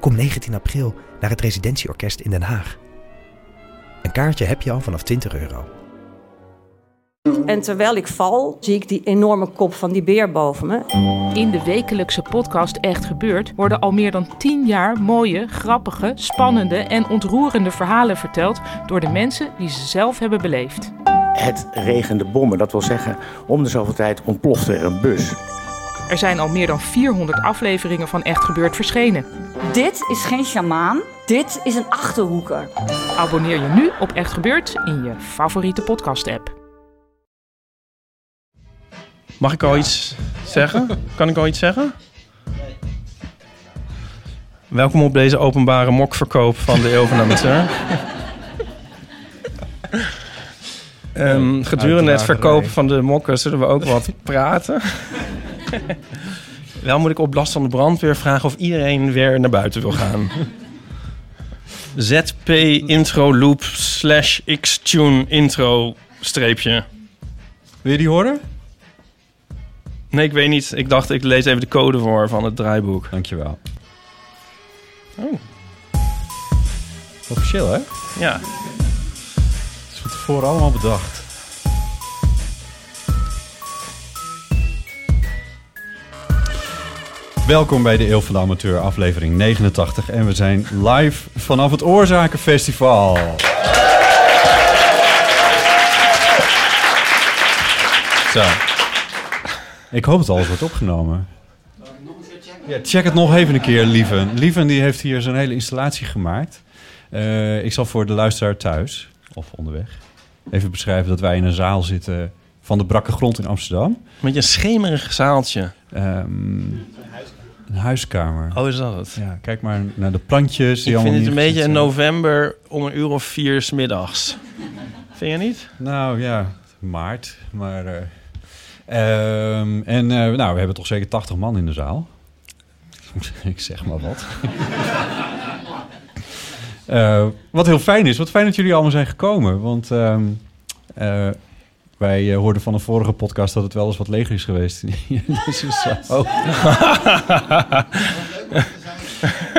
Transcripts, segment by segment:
Kom 19 april naar het Residentieorkest in Den Haag. Een kaartje heb je al vanaf 20 euro. En terwijl ik val, zie ik die enorme kop van die beer boven me. In de wekelijkse podcast Echt Gebeurd worden al meer dan 10 jaar mooie, grappige, spannende en ontroerende verhalen verteld door de mensen die ze zelf hebben beleefd. Het regende bommen, dat wil zeggen, om de zoveel tijd ontplofte er een bus. Er zijn al meer dan 400 afleveringen van Echt Gebeurd verschenen. Dit is geen sjamaan, dit is een achterhoeker. Abonneer je nu op Echt Gebeurd in je favoriete podcast-app. Mag ik al iets zeggen? Kan ik al iets zeggen? Welkom op deze openbare mokverkoop van de Eeuw van Amateur. Ehm, gedurende het verkopen van de mokken zullen we ook wat praten. Wel moet ik op last van de brandweer vragen of iedereen weer naar buiten wil gaan. ZP intro loop slash xtune intro streepje. Wil je die horen? Nee, ik weet niet. Ik dacht, ik lees even de code voor van het draaiboek. Dankjewel. Oh, Officieel, hè? ja. Het is van tevoren allemaal bedacht. Welkom bij de Eeuw van de Amateur, aflevering 89. En we zijn live vanaf het Oorzakenfestival. Zo. Ik hoop dat alles wordt opgenomen. Ja, check het nog even een keer, Lieven. Lieven die heeft hier zo'n hele installatie gemaakt. Eh, ik zal voor de luisteraar thuis, of onderweg, even beschrijven dat wij in een zaal zitten van de brakke grond in Amsterdam. Met een schemerig zaaltje. Ehm, een huiskamer. Oh, is dat het? Ja, kijk maar naar de plantjes. Die ik vind het een beetje in november om een uur of vier 's middags. Vind je niet? Nou ja, maart. Maar, eh, ehm, en eh, nou, we hebben toch zeker 80 man in de zaal. ik zeg maar wat. Eh, wat heel fijn is. Wat fijn dat jullie allemaal zijn gekomen. Want ehm, eh, wij eh, hoorden van een vorige podcast dat het wel eens wat leger is geweest. zaal.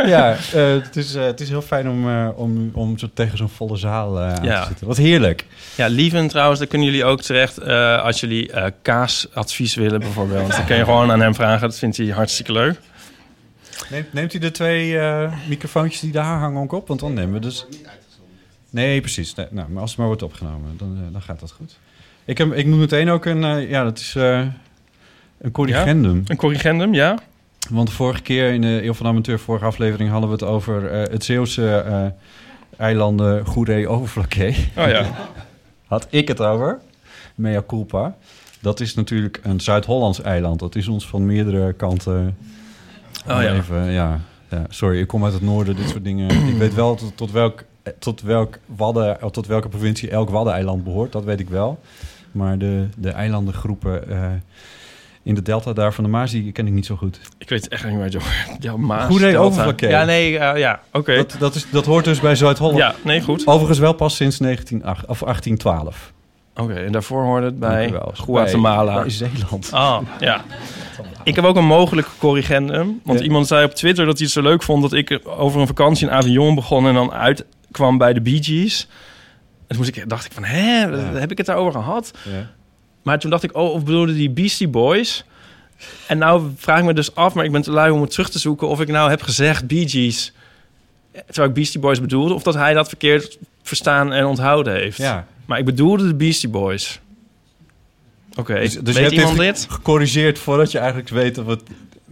ja, eh, het, is, eh, het is heel fijn om, eh, om, om zo tegen zo'n volle zaal eh, aan Ja. te zitten. Wat heerlijk. Ja, Lieven trouwens, daar kunnen jullie ook terecht eh, als jullie eh, kaasadvies willen bijvoorbeeld. Dan kun je gewoon aan hem vragen. Dat vindt hij hartstikke leuk. Neemt, neemt u de twee eh, microfoontjes die daar hangen ook op? Want dan nemen we dus... Nee, precies. Nee, nou, maar als het maar wordt opgenomen, dan, dan gaat dat goed. Ik, heb, ik noem meteen ook een... eh, ja, dat is eh, een corrigendum. Een corrigendum, ja? Want de vorige keer in de Eeuw van de Amateur, vorige aflevering... hadden we het over eh, het Zeeuwse eilanden Goeree Overflakkee. Oh ja. Had ik het over. Mea culpa. Dat is natuurlijk een Zuid-Hollands eiland. Dat is ons van meerdere kanten... Oh ja. Even, ja, ja. Sorry, ik kom uit het noorden, dit soort dingen. ik weet wel tot, tot, welk, tot, welk wadden, tot welke provincie elk waddeneiland behoort. Dat weet ik wel. Maar de, de eilandengroepen eh, in de delta daar van de Maas, die ken ik niet zo goed. Ik weet echt niet waar je over... Ja, Maas, Goeree Delta. Overflakkee. Ja, nee, eh, ja, oké. Dat, dat, is, dat hoort dus bij Zuid-Holland. Ja, nee, goed. Overigens wel pas sinds 1908, of 1812. Oké, en daarvoor hoorde het bij Dank u wel. Guatemala. Bij, bij Zeeland. Ah, ja. Ik heb ook een mogelijke corrigendum. Want Ja. iemand zei op Twitter dat hij het zo leuk vond... dat ik over een vakantie in Avignon begon... en dan uitkwam bij de Bee Gees. En toen moest ik, dacht ik van, hè, heb ik het daarover gehad? Ja. Maar toen dacht ik, oh, of bedoelde die Beastie Boys? En nou vraag ik me dus af, maar ik ben te lui om het terug te zoeken... of ik nou heb gezegd Bee Gees... terwijl ik Beastie Boys bedoelde... of dat hij dat verkeerd verstaan en onthouden heeft. Ja. Maar ik bedoelde de Beastie Boys. Oké, Dus, dus je weet hebt iemand dit dit? ge- gecorrigeerd voordat je eigenlijk weet of het...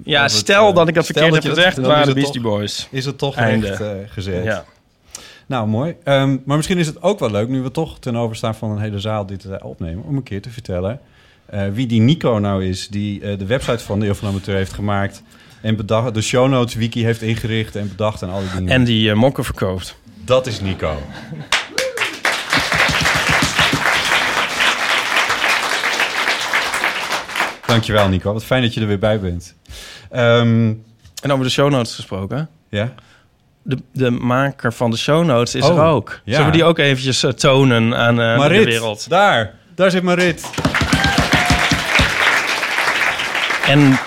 Ja, of het, stel eh, dat ik dat verkeerd heb je gezegd, waren de Beastie toch- Boys. Is het toch Einde. echt eh, gezegd. Ja. Nou, mooi. Ehm, maar misschien is het ook wel leuk, nu we toch ten overstaan van een hele zaal dit eh, opnemen, om een keer te vertellen eh, wie die Nico nou is, die eh, de website van de Eeuw van Amateur heeft gemaakt En bedacht, de show notes wiki heeft ingericht en bedacht en al die dingen. En die mokken verkoopt. dat is Nico. Dankjewel Nico, wat fijn dat je er weer bij bent. Ehm, En over de show notes gesproken. ja? De, de maker van de show notes is Oh, er ook. ja. Zullen we die ook eventjes eh, tonen aan eh, de wereld? daar. Daar zit Marit. En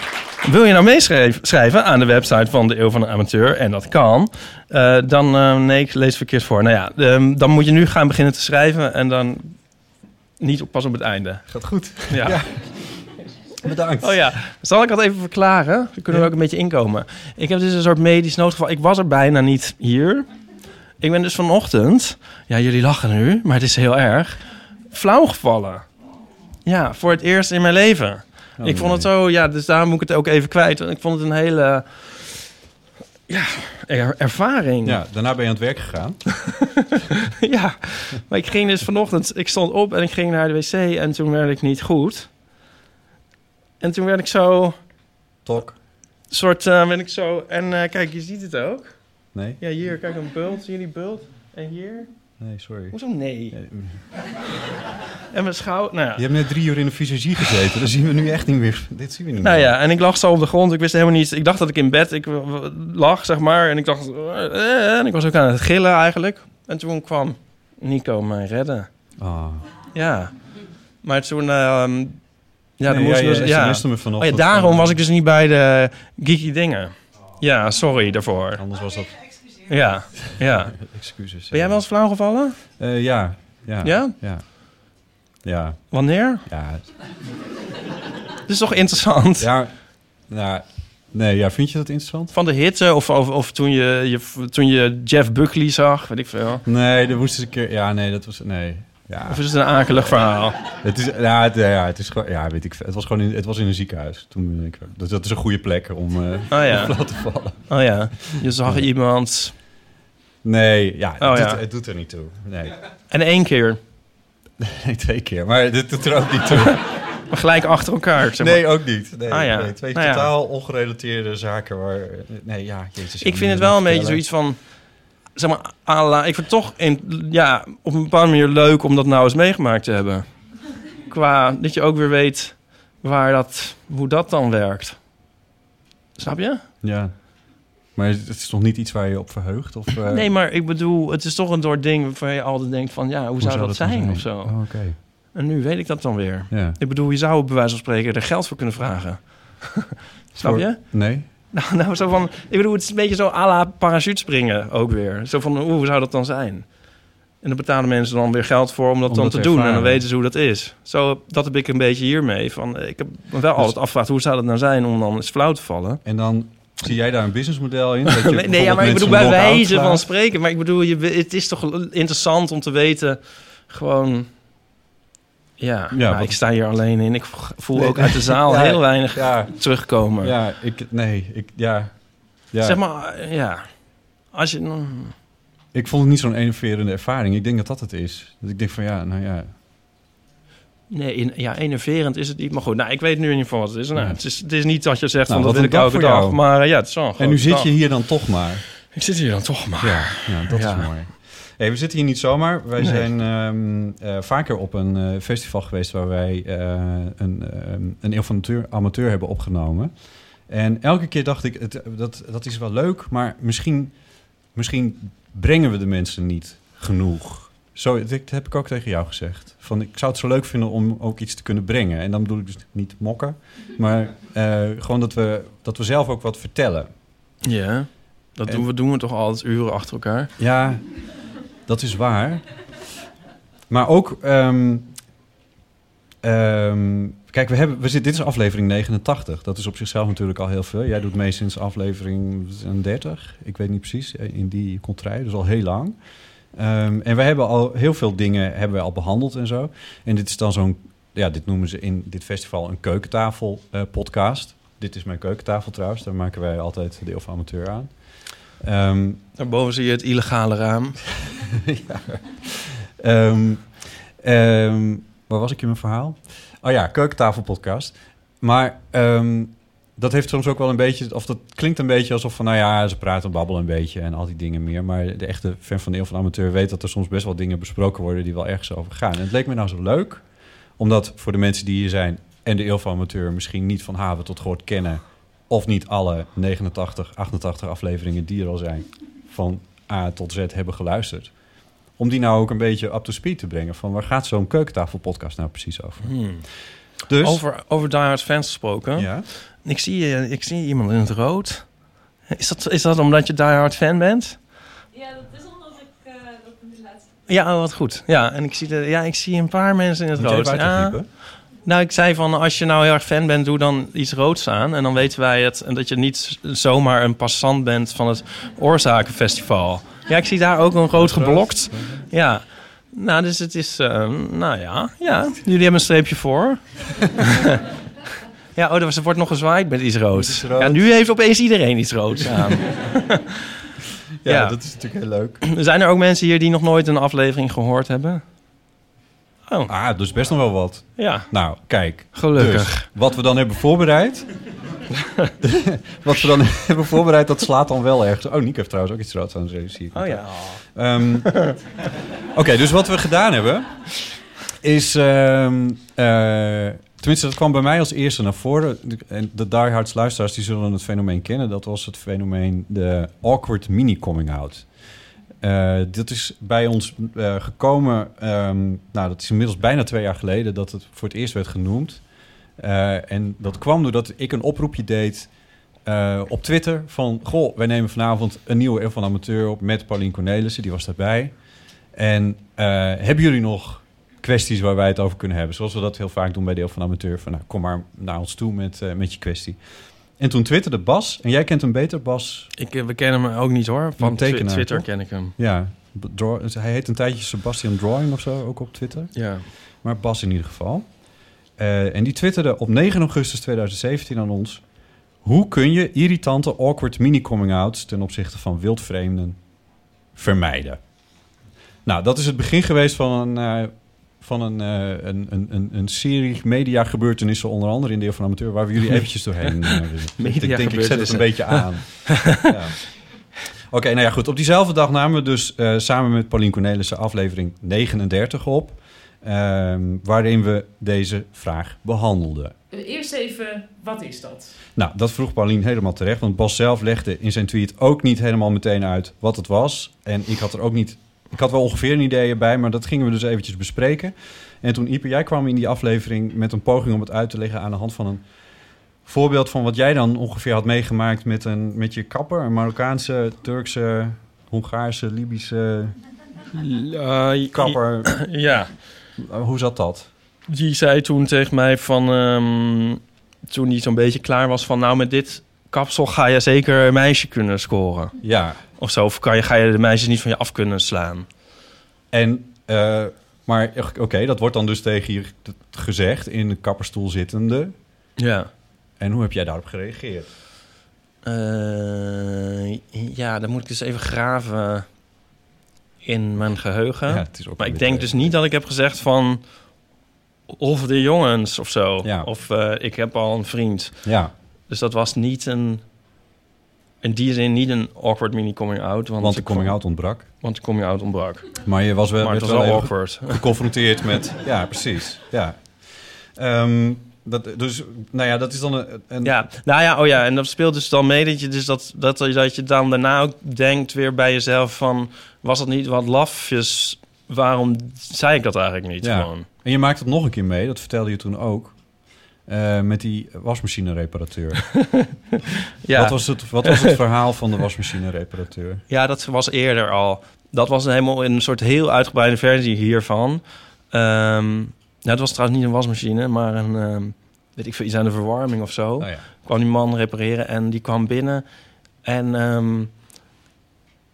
wil je nou meeschrijven aan de website van de Eeuw van de Amateur, en dat kan, eh, dan, nee, ik lees verkeerd voor. Nou ja, ehm, dan moet je nu gaan beginnen te schrijven en dan niet op, pas op het einde. Gaat goed. Ja. Ja. Bedankt. Oh ja, zal ik dat even verklaren? Dan kunnen we ook een beetje inkomen. Ik heb dus een soort medisch noodgeval. Ik was er bijna niet hier. Ik ben dus vanochtend, ja, jullie lachen nu, maar het is heel erg, flauw gevallen. Ja, voor het eerst in mijn leven. Oh, ik vond het zo, ja, dus daar moet ik het ook even kwijt. Want ik vond het een hele, ja, er- ervaring. Ja, daarna ben je aan het werk gegaan. ja, maar ik ging dus vanochtend, ik stond op en ik ging naar de wc en toen werd ik niet goed. En toen werd ik zo, Tok. soort, eh ben ik zo, en eh, kijk, je ziet het ook. Nee? Ja, hier, kijk, een bult, zie je die bult? En hier? Nee, sorry. Hoezo nee? Nee, En mijn schouder, nou ja. Je hebt net drie uur in de visagie gezeten. Dat zien we nu echt niet meer. Dit zien we niet Nou meer. ja, en ik lag zo op de grond. Ik wist helemaal niet. Ik dacht dat ik in bed ik, lag, zeg maar. En ik dacht. eh, en ik was ook aan het gillen eigenlijk. En toen kwam Nico mij redden. Ah. Ja. Maar toen. ehm, ja, Nee, moest dus. Ja. Oh ja, daarom van- was ik dus niet bij de geeky dingen. Ja, sorry daarvoor. Anders was dat... Ja, ja. Excuses. Ben jij wel eens flauw gevallen? Eh, ja. Ja? Ja? Ja. Ja. Wanneer? Ja. Dat is toch interessant? Ja. Nou, nee, ja, vind je dat interessant? Van de hitte of, of, of toen, je, je, toen je Jeff Buckley zag, weet ik veel. Nee, dat moest eens een keer... Ja, nee, dat was... Nee. Ja. Of is het een akelig verhaal? Het is, ja, het, ja, het is gewoon, ja, weet ik. Het was gewoon in, het was in een ziekenhuis. Toen ben ik, dus dat is een goede plek om eh Oh ja. te vallen. Oh ja, je zag iemand. Nee, ja, het, Oh, doet, ja. het doet er niet toe. Nee, En één keer. nee twee keer. Maar dit doet er ook niet toe. Maar gelijk achter elkaar. Zeg maar. Nee, ook niet. Nee, Ah, ja. nee, twee Nou totaal ongerelateerde zaken waar... Nee, ja, jezus. ik vind het wel een beetje zoiets van. Zeg maar, à la- ik vind het toch in, ja, op een bepaalde manier leuk om dat nou eens meegemaakt te hebben. Qua dat je ook weer weet waar dat, hoe dat dan werkt. Snap je? Ja. Maar het is toch niet iets waar je op verheugt? Of, eh, Nee, maar ik bedoel, het is toch een soort ding waarvan je altijd denkt van, ja, hoe, zou, dat, zijn, of zo? Oh, Oké, En nu weet ik dat dan weer. ja. Ik bedoel, je zou bij wijze van spreken er geld voor kunnen vragen. Snap je? Nee? Nou, nou, zo van, ik bedoel, het is een beetje zo à la parachutespringen ook weer. Zo van, hoe zou dat dan zijn? En dan betalen mensen dan weer geld voor om dat Om dan dat te doen. En dan weten ze hoe dat is. Zo, dat heb ik een beetje hiermee. Van, ik heb me wel altijd afgevraagd, hoe zou dat nou zijn om dan eens flauw te vallen? En dan zie jij daar een businessmodel in? Dat je nee, ja, bijvoorbeeld maar ik bedoel, bij wijze van spreken. Maar ik bedoel, je, het is toch interessant om te weten, gewoon... Ja, Ja, nou, ik sta hier alleen in. Ik voel Nee, ook uit de zaal ja, heel weinig Ja, terugkomen. ja, ik... Nee, ik... Ja. ja. Zeg maar, ja. Als je... mm, Ik vond het niet zo'n enerverende ervaring. Ik denk dat dat het is. Dat ik denk van ja, nou ja. Nee, in, ja, enerverend is het niet. Maar goed, nou, ik weet nu in ieder geval wat het is. Nou, het, is het is niet dat je zegt Nou, van dat wil ik elke voor dag. jou. Maar ja, het is wel En nu zit je hier dan toch maar. Ik zit hier dan toch maar. Ja, ja dat is mooi. Hey, we zitten hier niet zomaar. Wij Nee. zijn ehm, eh, vaker op een eh, festival geweest waar wij eh, een, ehm, een eeuw van amateur, amateur hebben opgenomen. En elke keer dacht ik, het, dat, dat is wel leuk, maar misschien, misschien brengen we de mensen niet genoeg. Zo, dat heb ik ook tegen jou gezegd. Van, ik zou het zo leuk vinden om ook iets te kunnen brengen. En dan bedoel ik dus niet mokken, maar gewoon dat we, dat we zelf ook wat vertellen. Ja, dat En- doen, we, doen we toch altijd uren achter elkaar. Ja, dat is waar. Maar ook... ehm, ehm, kijk, we hebben, we zitten, dit is aflevering 89. Dat is op zichzelf natuurlijk al heel veel. Jij doet mee sinds aflevering 30. Ik weet niet precies, eh, in die contraille. Dus al heel lang. Ehm, en we hebben al heel veel dingen hebben we al behandeld en zo. En dit is dan zo'n... Ja, dit noemen ze in dit festival een keukentafel eh. Dit is mijn keukentafel trouwens. Daar maken wij altijd deel van amateur aan. Ehm, Daarboven zie je het illegale raam. Ehm, ehm, waar was ik in mijn verhaal? Oh ja, keukentafelpodcast. Maar dat heeft soms ook wel een beetje, of dat klinkt een beetje alsof van, nou ja, ze praten en babbelen een beetje en al die dingen meer. Maar de echte fan van de Eeuw van de Amateur weet dat er soms best wel dingen besproken worden die wel ergens over gaan. En het leek me nou zo leuk, omdat voor de mensen die hier zijn en de Eeuw van Amateur misschien niet van haven tot gehoord kennen, of niet alle 89, 88 afleveringen die er al zijn, van A tot Z hebben geluisterd. Om die nou ook een beetje up to speed te brengen. Van waar gaat zo'n keukentafelpodcast nou precies over? Dus, Over, over Die Hard fans gesproken. ja. Ik, zie, eh, ik zie iemand in het rood. Is dat, is dat omdat je Die Hard fan bent? Ja, dat is omdat ik eh, dat zien. Ja, wat goed. Ja, en ik zie, de, ja, ik zie een paar mensen in het Moet je rood. even Ja? Nou, ik zei van, als je nou heel erg fan bent, doe dan iets roods aan. En dan weten wij het. En dat je niet zomaar een passant bent van het Oorzakenfestival. Ja, ik zie daar ook een rood geblokt. Ja. Nou, dus het is, eh, nou ja, ja. Jullie hebben een streepje voor. ja, oh, er wordt nog gezwaaid met iets roods. iets roods. Ja, nu heeft opeens iedereen iets roods aan. Ja, Ja. dat is natuurlijk heel leuk. Zijn er ook mensen hier die nog nooit een aflevering gehoord hebben? Oh, Ah, dus best nog wel wat. ja. Nou, kijk. Gelukkig. Dus, wat we dan hebben voorbereid... wat we dan hebben voorbereid, dat slaat dan wel ergens. Oh, Nick heeft trouwens ook iets roods aan zijn zie. Oh ja. Ehm, Oké, dus wat we gedaan hebben... is... ehm, eh, tenminste, dat kwam bij mij als eerste naar voren. En de diehards luisteraars die zullen het fenomeen kennen. Dat was het fenomeen de awkward mini-coming-out. Eh, dat is bij ons eh, gekomen... ehm, nou, dat is inmiddels bijna twee jaar geleden... dat het voor het eerst werd genoemd. Eh, en dat kwam doordat ik een oproepje deed... op Twitter van... Goh, wij nemen vanavond een nieuwe Eeuw van Amateur op... met Paulien Cornelissen, die was daarbij. En hebben jullie nog kwesties waar wij het over kunnen hebben? Zoals we dat heel vaak doen bij de Eeuw van Amateur. Van, nou, kom maar naar ons toe met, met je kwestie. En toen twitterde Bas, en jij kent hem beter, Bas. Ik, eh, we kennen hem ook niet hoor. Van tekenaar, Twi- Twitter toch? ken ik hem. Ja, draw- hij heet een tijdje Sebastian Drawing of zo, ook op Twitter. Ja. Maar Bas in ieder geval. Eh, en die twitterde op 9 augustus 2017 aan ons... Hoe kun je irritante, awkward mini-coming-outs... ten opzichte van wildvreemden vermijden? Nou, dat is het begin geweest van een, eh, van een, eh, een, een, een, een serie media-gebeurtenissen... onder andere in de Eeuw van Amateur... waar we jullie eventjes doorheen eh, willen. Ik denk, ik zet het een beetje aan. ja. Oké, nou ja, goed. Op diezelfde dag namen we dus eh, samen met Paulien Cornelissen aflevering 39 op. ehm, waarin we deze vraag behandelden. Eerst even, wat is dat? Nou, dat vroeg Paulien helemaal terecht. Want Bas zelf legde in zijn tweet ook niet helemaal meteen uit wat het was. En ik had er ook niet... Ik had wel ongeveer een idee bij, maar dat gingen we dus eventjes bespreken. En toen, Ipe, jij kwam in die aflevering met een poging om het uit te leggen... aan de hand van een voorbeeld van wat jij dan ongeveer had meegemaakt... met, een, met je kapper, een Marokkaanse, Turkse, Hongaarse, Libische Eh, kapper. Ja. Hoe zat dat? Die zei toen tegen mij van... ehm, toen hij zo'n beetje klaar was van... Nou, met dit kapsel ga je zeker een meisje kunnen scoren. Ja, Of zo. Of kan je, ga je de meisjes niet van je af kunnen slaan. En, eh, maar oké, dat wordt dan dus tegen je gezegd in de kapperstoel zittende. Ja. En hoe heb jij daarop gereageerd? Eh, ja, dan moet ik dus even graven in mijn geheugen. Ja, het is ook maar ik denk dus niet dat ik heb gezegd van... Of de jongens of zo. Ja. Of eh, ik heb al een vriend. Ja, Dus dat was niet een... In die zin niet een awkward mini-coming-out. Want, want de ik coming-out ontbrak. Want de coming-out ontbrak. Maar je was wel, maar het was wel even awkward. geconfronteerd met... Ja, precies. Ja. Ehm, dat, dus, nou ja, dat is dan een... een Ja, nou ja, oh ja, en dat speelt dus dan mee dat je dus dat, dat, dat je dan daarna ook denkt weer bij jezelf van... Was dat niet wat lafjes? Waarom zei ik dat eigenlijk niet Ja. gewoon? En je maakt het nog een keer mee, dat vertelde je toen ook. Eh, met die wasmachine-reparateur. Ja. Wat, was het, wat was het verhaal van de wasmachine-reparateur? Ja, dat was eerder al. Dat was helemaal een soort heel uitgebreide versie hiervan. Nou, het was trouwens niet een wasmachine, maar een, ehm, weet ik veel, iets aan de verwarming of zo. Oh ja. kwam die man repareren en die kwam binnen. En ehm,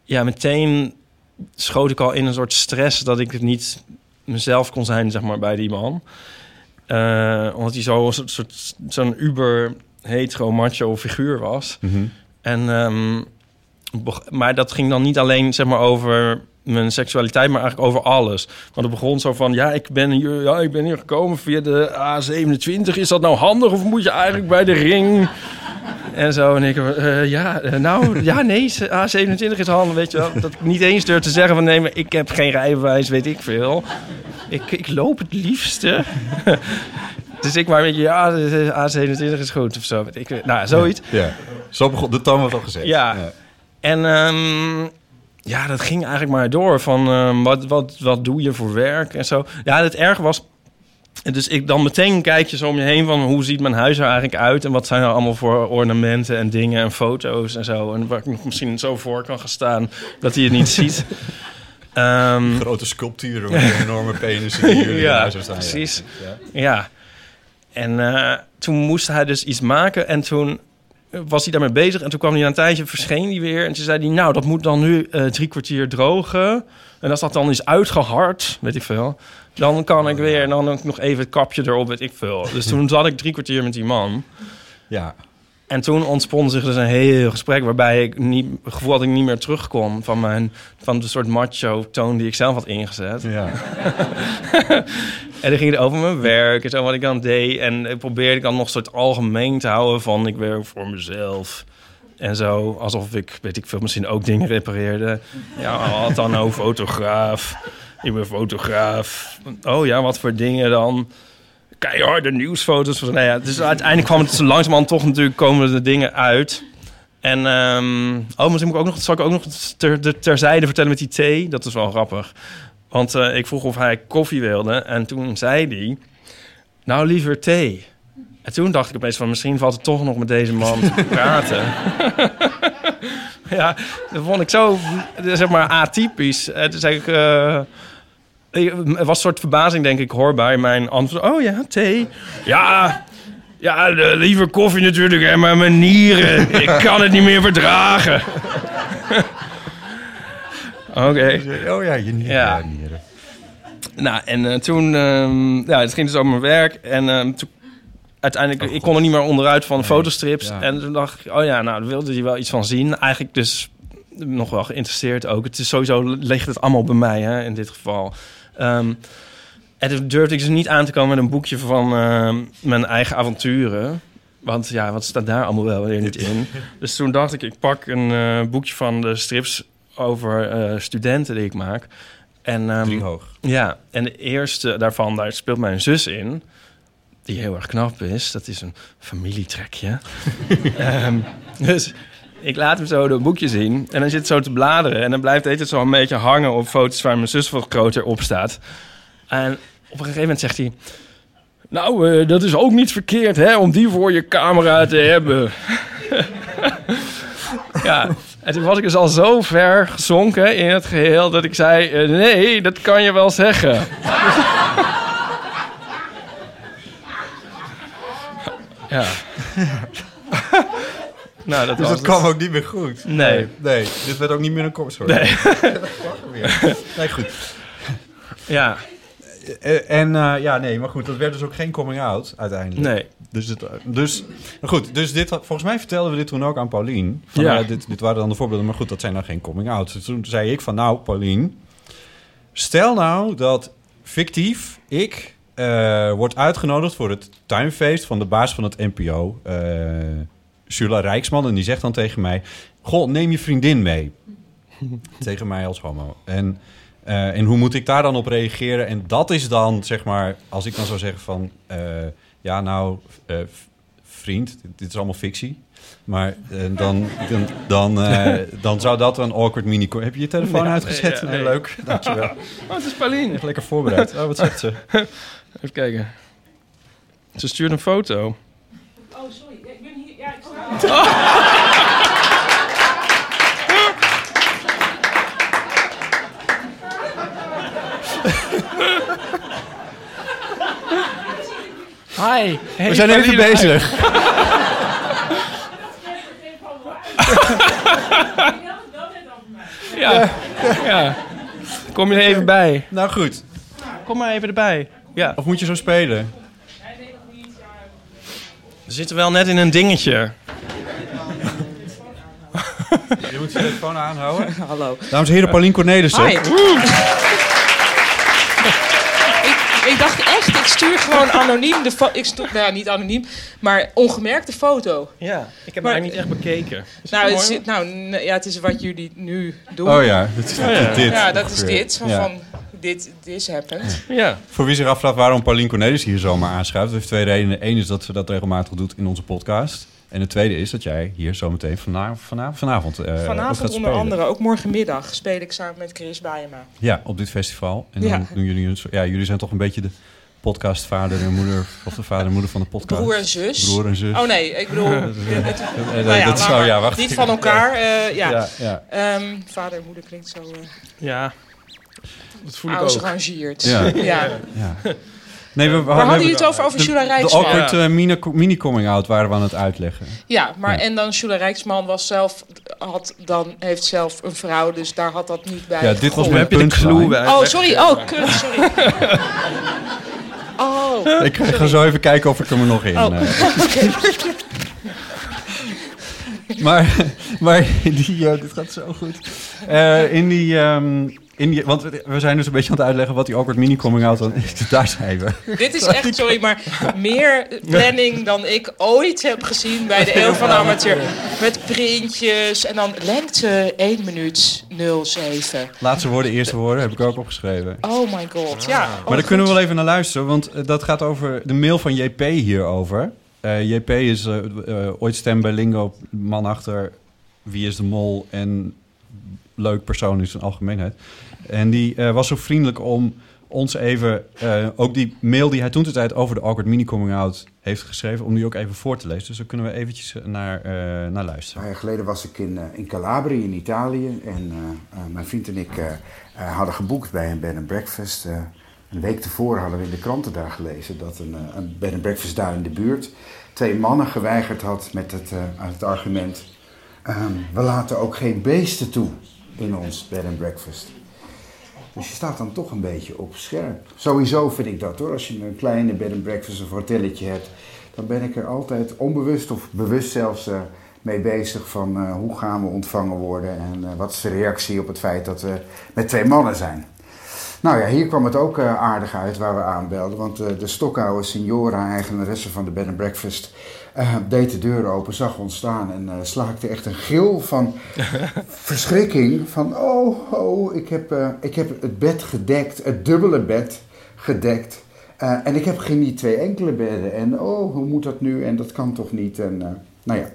ja, meteen schoot ik al in een soort stress dat ik het niet mezelf kon zijn, zeg maar, bij die man. Eh, omdat hij zo een soort, zo'n uber hetero macho figuur was. Mhm. En, ehm, maar dat ging dan niet alleen zeg maar, over mijn seksualiteit, maar eigenlijk over alles. Want het begon zo van, ja, ik ben hier, ja, ik ben hier gekomen via de A27. Is dat nou handig of moet je eigenlijk bij de ring? En zo, en ik, eh, ja, eh, nou, ja, nee, A27 is handen, weet je wel. Dat ik niet eens durf te zeggen van, nee, maar ik heb geen rijbewijs, weet ik veel. Ik, ik loop het liefste. dus ik maar een beetje, ja, de A27 is goed, of zo. weet Ik, nou, zoiets. Ja. Zo begon, de toon was al gezet. Ja. En ehm, ja, dat ging eigenlijk maar door van ehm, wat, wat, wat doe je voor werk en zo. Ja, het erg was. Dus ik dan meteen kijk je zo om je heen van hoe ziet mijn huis er eigenlijk uit en wat zijn er allemaal voor ornamenten en dingen en foto's en zo. En waar ik nog misschien zo voor kan gaan staan dat hij het niet ziet. Ehm, Grote sculpturen met enorme penis die jullie in ja, huis staan. precies. Ja. Ja. En eh, toen moest hij dus iets maken en toen was hij daarmee bezig. En toen kwam hij na een tijdje, verscheen hij weer. En toen zei hij, nou, dat moet dan nu eh, drie kwartier drogen. En als dat dan is uitgehard, weet ik veel... dan kan ik weer, en dan ook nog even het kapje erop, weet ik veel. Dus toen zat ik drie kwartier met die man. Ja. En toen ontspon zich dus een heel gesprek... waarbij ik niet, het gevoel had ik niet meer terugkom... van, mijn, van de soort macho-toon die ik zelf had ingezet. Ja. En dan ging het over mijn werk en zo wat ik dan deed. En ik probeerde ik dan nog een soort algemeen te houden van ik werk voor mezelf. En zo, alsof ik, weet ik veel, misschien ook dingen repareerde. Ja, had dan ook fotograaf. Ik ben fotograaf. Oh ja, wat voor dingen dan? Keiharde nieuwsfoto's. Nou ja, dus uiteindelijk kwam het langzamerhand toch natuurlijk komen de dingen uit. En, ehm, oh, moet ik ook nog, zal ik ook nog ter, ter- terzijde vertellen met die thee. Dat is wel grappig. Want eh, ik vroeg of hij koffie wilde. En toen zei hij, nou liever thee. En toen dacht ik opeens van, misschien valt het toch nog met deze man te praten. ja, dat vond ik zo, zeg maar, atypisch. En toen zei ik... eh, ik- er was een soort verbazing, denk ik, hoorbaar in mijn antwoord. Oh ja, thee. Ja, ja liever koffie natuurlijk, hè, maar mijn nieren. Ik kan het niet meer verdragen. Oké. Oh ja, je nieren. Ja. Nieren. Nou, en eh, toen... ehm, ja, het ging dus over mijn werk. En ehm, toen... Uiteindelijk, ik kon er niet meer onderuit van fotostrips. ja. En toen dacht ik, oh ja, nou, daar wilde hij wel iets van zien. Eigenlijk dus nog wel geïnteresseerd ook. Het is sowieso, ligt het allemaal bij mij, hè, in dit geval. Ehm, en toen durfde ik dus niet aan te komen met een boekje van ehm, mijn eigen avonturen. Want ja, wat staat daar allemaal wel weer niet in? Dus toen dacht ik, ik pak een eh, boekje van de strips over eh, studenten die ik maak. En, ehm, Drie hoog. ja, en de eerste daarvan, daar speelt mijn zus in. Die heel erg knap is. Dat is een familietrekje. Ehm, dus ik laat hem zo de boekje zien. En dan zit het zo te bladeren. En dan blijft het het zo een beetje hangen op foto's waar mijn zus wat groter op staat. En op een gegeven moment zegt hij... Nou, eh, dat is ook niet verkeerd, hè, om die voor je camera te hebben. ja, en toen was ik dus al zo ver gezonken in het geheel... dat ik zei, eh, nee, dat kan je wel zeggen. ja. nou, dat Dus was dat kwam ook niet meer goed. Nee. Nee, dit werd ook niet meer een kort soort. Nee. nee, goed. Ja, Eh, En eh, ja, nee, maar goed, dat werd dus ook geen coming out uiteindelijk. nee. Dus, het, dus goed, dus dit, volgens mij vertelden we dit toen ook aan Paulien. Van, Ja. dit, dit waren dan de voorbeelden, maar goed, dat zijn dan geen coming out. Dus toen zei ik van, nou, Paulien, stel nou dat fictief ik eh word uitgenodigd voor het tuinfeest van de baas van het NPO, Jula Rijksman. En die zegt dan tegen mij, goh, neem je vriendin mee. tegen mij als homo. En, eh, en hoe moet ik daar dan op reageren? En dat is dan, zeg maar, als ik dan zou zeggen van... eh, ja, nou, eh, vriend, dit, dit is allemaal fictie. Maar dan, dan, dan, eh, dan zou dat een awkward mini... Heb je je telefoon Nee, uitgezet? nee, ja, nee, nee. leuk. Dankjewel. Oh, het is Pauline. Echt lekker voorbereid. Oh, wat zegt ze? Even kijken. Ze stuurde een foto. Oh, sorry. Hi. We zijn even bezig. Ja. ja. Kom je er even bij? Nou goed. Kom maar even erbij. Ja. Of moet je zo spelen? We zitten wel net in een dingetje. Je moet je telefoon aanhouden. Hallo. Dames en heren, Paulien Cornelissen. Hi. ik, dacht echt, ik stuur gewoon anoniem de foto. Ik stuur, nou ja, niet anoniem, maar ongemerkt de foto. Ja, ik heb Maar- haar niet echt bekeken. Is Nou, het, nou ja, het is wat jullie nu doen. Oh ja, dat is ja. dit. Ja, dat is dit. Van, dit this happened. Ja. Voor wie zich afvraagt waarom Paulien Cornelis hier zomaar aanschuift... dat heeft twee redenen. Eén is dat ze dat regelmatig doet in onze podcast. En de tweede is dat jij hier zometeen vanavond, vanavond, vanavond, eh, Vanavond gaat onder spelen. andere, ook morgenmiddag, speel ik samen met Chris Bijema. Ja, op dit festival. En dan Ja. doen jullie... een soort- Ja, jullie zijn toch een beetje de podcastvader en moeder... of de vader en moeder van de podcast. Broer en zus. Broer en zus. Oh nee, ik bedoel... Eh, het- nou ja, dat is laat zo, maar. ja, wacht. Niet van elkaar, eh, ja. Ja, ja. Ehm, vader en moeder klinkt zo uh, Ja. Dat voel ik ook. Ja. ja. ja. Nee, we, we Waar hadden jullie het over? Over de, Jula de Rijksman? awkward eh, mini- mini-coming-out waren we aan het uitleggen. Ja, maar Ja. en dan Jula Rijksman was zelf, had dan, heeft zelf een vrouw, dus daar had dat niet bij Ja, dit was mijn bij? Oh, sorry. Oh, kut, sorry. Oh, Ik ga zo even kijken of ik hem er nog in... Oh. eh. maar, maar die, dit gaat zo goed. Eh, in die... ehm, in die, want we zijn dus een beetje aan het uitleggen wat die awkward mini-coming-out dan is. Daar zijn we. dit is echt, sorry, maar meer planning dan ik ooit heb gezien bij de Eeuw van de Amateur. Met printjes en dan lengte 1 minuut 07. Laatste woorden, eerste woorden, heb ik ook opgeschreven. Oh my god, ja. Oh, Maar daar kunnen we wel even naar luisteren, want eh, dat gaat over de mail van JP hierover. Eh JP is eh, eh, ooit stem bij Lingo, man achter Wie is de Mol en leuk persoon in zijn algemeenheid. En die eh, was zo vriendelijk om ons even, eh, ook die mail die hij toen de tijd over de Awkward Mini Coming Out heeft geschreven, om die ook even voor te lezen. Dus daar kunnen we eventjes eh, naar, naar Een luisteren. paar jaar geleden was ik in, in Calabria in Italië. En mijn vriend en ik hadden geboekt bij een bed and breakfast. Een week tevoren hadden we in de kranten daar gelezen dat een, een bed and breakfast daar in de buurt twee mannen geweigerd had met het, het argument: ehm, we laten ook geen beesten toe in ons bed and breakfast. Dus je staat dan toch een beetje op scherp. Sowieso vind ik dat hoor. Als je een kleine bed and breakfast of hotelletje hebt, dan ben ik er altijd onbewust of bewust zelfs eh, mee bezig van eh, hoe gaan we ontvangen worden en eh, wat is de reactie op het feit dat we met twee mannen zijn. Nou ja, hier kwam het ook aardig uit waar we aanbelden, want de stokoude signora, eigenaresse van de bed and breakfast, eh, deed de deur open, zag ons staan en eh, slaakte echt een gil van verschrikking. Van oh, oh, ik heb, eh, ik heb het bed gedekt, het dubbele bed gedekt. En ik heb geen twee enkele bedden. En oh, hoe moet dat nu? En dat kan toch niet? En nou ja,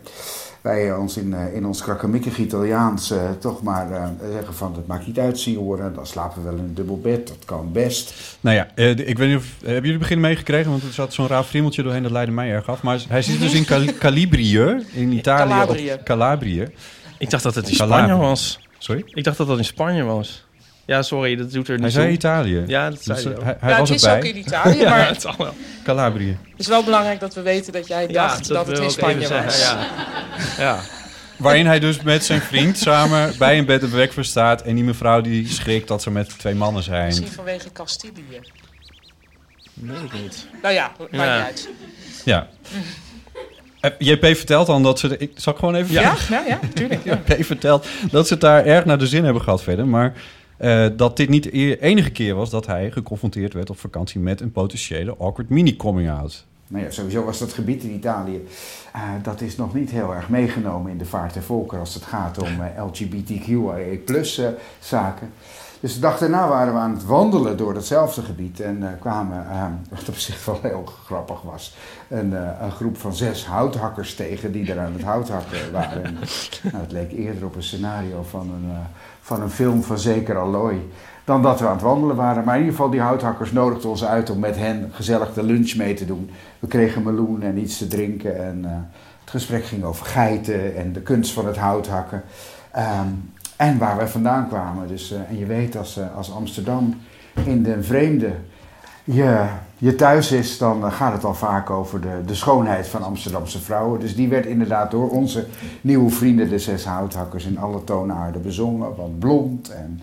wij eh, ons in, eh, in ons krakkemikkig Italiaans eh, toch maar eh, zeggen van... dat maakt niet uit, senioren. Dan slapen we wel in een dubbel bed. Dat kan best. Nou ja, eh, ik weet niet of... Hebben jullie het begin meegekregen? Want er zat zo'n raar friemeltje doorheen, dat leidde mij erg af. Maar hij zit dus in Cal- Calibrië, in Italië. Calabrië. Ik dacht dat het in. Spanje was. Sorry? Ik dacht dat dat in Spanje was. Ja, sorry, dat doet er niet Hij zei. Italië. Ja, dat zei Dus, hij hij, ja, was het is erbij. ook in Italië, Ja, maar het zal wel. Calabrië. het is wel belangrijk dat we weten dat jij dacht dat, het in Spanje was. zeggen, Ja. ja. Waarin hij dus met zijn vriend samen bij een bed and breakfast staat. En die mevrouw die schrikt dat ze met twee mannen zijn. Misschien vanwege Castilië. Weet ik niet. Nou ja, maakt Ja. niet uit. Ja. JP vertelt dan dat ze... Ik zal ik gewoon even... Ja, ja, ja, tuurlijk. Ja. JP vertelt dat ze het daar erg naar de zin hebben gehad verder. Maar eh, dat dit niet de e- enige keer was dat hij geconfronteerd werd op vakantie met een potentiële awkward mini-coming-out. Nou ja, sowieso was dat gebied in Italië... eh, dat is nog niet heel erg meegenomen in de vaart der volkeren... als het gaat om eh, LGBTQIA-zaken. Dus de dag daarna waren we aan het wandelen door datzelfde gebied en kwamen, eh, wat op zich wel heel grappig was, een, een groep van zes houthakkers tegen die er aan het houthakken waren. En, nou, het leek eerder op een scenario van een, van een film van zeker Alloy dan dat we aan het wandelen waren. Maar in ieder geval, die houthakkers nodigden ons uit om met hen gezellig de lunch mee te doen. We kregen meloen en iets te drinken en eh, het gesprek ging over geiten en de kunst van het houthakken. Ehm, en waar wij vandaan kwamen. Dus, eh, en je weet, als, eh, als Amsterdam in de vreemde je, je thuis is, dan eh, gaat het al vaak over de, de schoonheid van Amsterdamse vrouwen. Dus die werd inderdaad door onze nieuwe vrienden, de zes houthakkers, in alle toonaarden bezongen. Want blond en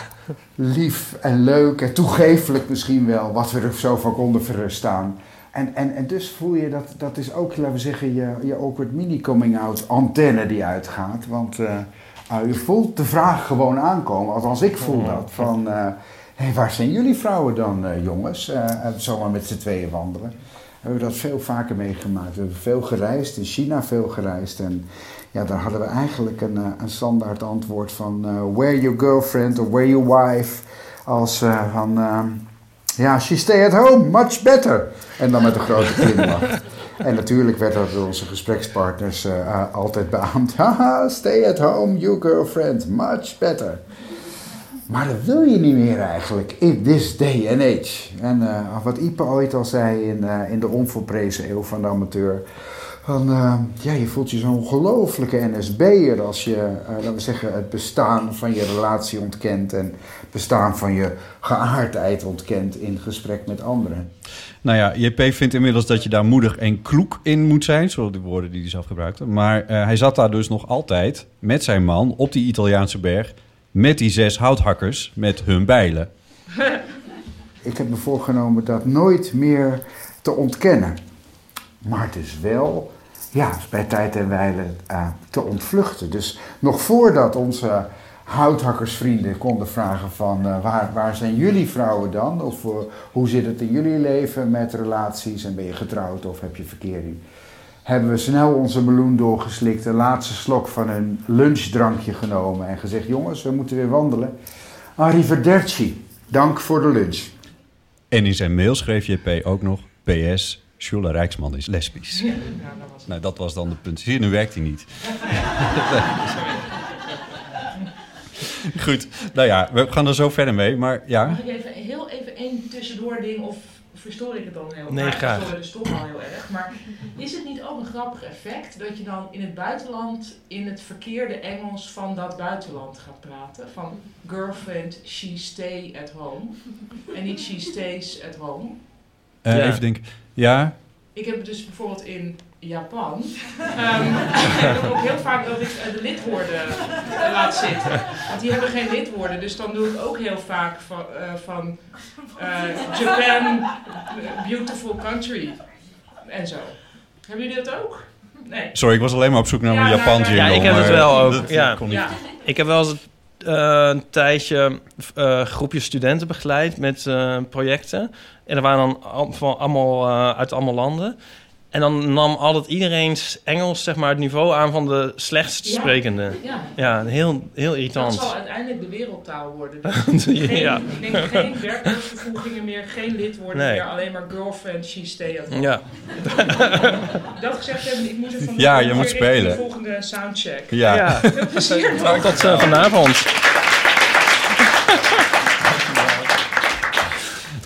lief en leuk en toegeeflijk misschien wel, wat we er zo van konden verstaan. En, en, en dus voel je dat, dat is ook, laten we zeggen, je, je awkward mini-coming-out antenne die uitgaat. Want ah, je voelt de vraag gewoon aankomen, althans ik voel dat, van... eh, Hé, waar zijn jullie vrouwen dan, eh, jongens? Eh, eh, zomaar met z'n tweeën wandelen. We hebben dat veel vaker meegemaakt. We hebben veel gereisd, in China veel gereisd. En ja, daar hadden we eigenlijk een, een standaard antwoord van... where your girlfriend or where your wife? Als van... eh, ja, she stay at home, much better. En dan met een grote glimlach. En natuurlijk werd dat door onze gesprekspartners eh, altijd beaamd. Haha, stay at home, your girlfriend, much better. Maar dat wil je niet meer eigenlijk in this day and age. En eh, wat Ipe ooit al zei in, eh, in de onvolprezen eeuw van de amateur. Van, eh, ja, je voelt je zo'n ongelofelijke NSB'er als je, laten we zeggen, het bestaan van je relatie ontkent. En het bestaan van je geaardheid ontkent in gesprek met anderen. Nou ja, JP vindt inmiddels dat je daar moedig en kloek in moet zijn. Zo de woorden die hij zelf gebruikte. Maar hij zat daar dus nog altijd met zijn man op die Italiaanse berg... met die zes houthakkers met hun bijlen. Ik heb me voorgenomen dat nooit meer te ontkennen. Maar het is wel, ja, bij tijd en wijle eh, te ontvluchten. Dus nog voordat onze houthakkersvrienden konden vragen van... eh, waar, waar zijn jullie vrouwen dan? Of eh, hoe zit het in jullie leven met relaties? En ben je getrouwd of heb je verkering? Hebben we snel onze meloen doorgeslikt, de laatste slok van een lunchdrankje genomen... en gezegd, jongens, we moeten weer wandelen. Arrivederci, dank voor de lunch. En in zijn mail schreef JP ook nog... PS, Sjoela Rijksman is lesbisch. Nou, dat was dan de punt. Zie je, nu werkt hij niet. Goed, nou ja, we gaan er zo verder mee. Maar ja, Mag ik even heel even één tussendoor ding of verstoor ik het dan heel Nee, erg? graag. Ik verstoor het dus toch al heel erg. Maar is het niet ook een grappig effect dat je dan in het buitenland in het verkeerde Engels van dat buitenland gaat praten? Van girlfriend, she stay at home. En niet she stays at home. eh, Ja. even denken. Ja, Ik heb het dus bijvoorbeeld in Japan. Ehm ik heb ook heel vaak dat ik eh, de lidwoorden eh, laat zitten. Want die hebben geen lidwoorden. Dus dan doe ik ook heel vaak van, eh, van eh, Japan, beautiful country. En zo. Hebben jullie dat ook? Nee. sorry, ik was alleen maar op zoek naar Ja, een nou, Japan nou, jingle. Ja, ik heb het wel ook, dat- ja. dat kon niet. Ja. Ik heb wel eens eh, een tijdje eh groepje studenten begeleid met eh, projecten. En er waren dan al- van allemaal, eh, uit allemaal landen. En dan nam altijd iedereen's Engels zeg maar, het niveau aan van de slechtst Ja. sprekende. Ja. Ja, heel, heel Dat irritant. zal uiteindelijk de wereldtaal worden. Dus geen, ja. Ik denk geen werkwoordvervoegingen meer, geen lidwoorden Nee. meer, alleen maar girlfriend, she stay at home. ja. Dat gezegd hebben, ik moet er van Ja, je moet spelen. de volgende soundcheck. Ja. ja. Veel plezier. Tot eh, vanavond.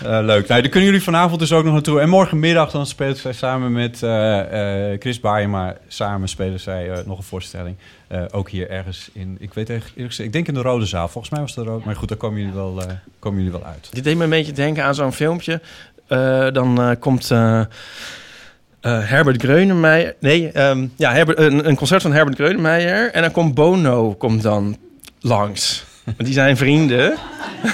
Eh, leuk. Nou, daar kunnen jullie vanavond dus ook nog naartoe. En morgenmiddag dan spelen zij samen met eh, eh, Chris Baaiema... samen spelen zij nog een voorstelling. Ook hier ergens in... Ik weet echt, ik denk in de Rode Zaal. Volgens mij was het de Rode... Maar goed, daar komen jullie wel, komen jullie wel uit. Dit deed me een beetje denken aan zo'n filmpje. Dan komt Herbert Greunemeyer... Nee, ehm, ja, Herbert, een, een concert van Herbert Greunemeyer. En dan komt Bono komt dan langs. Want die zijn vrienden.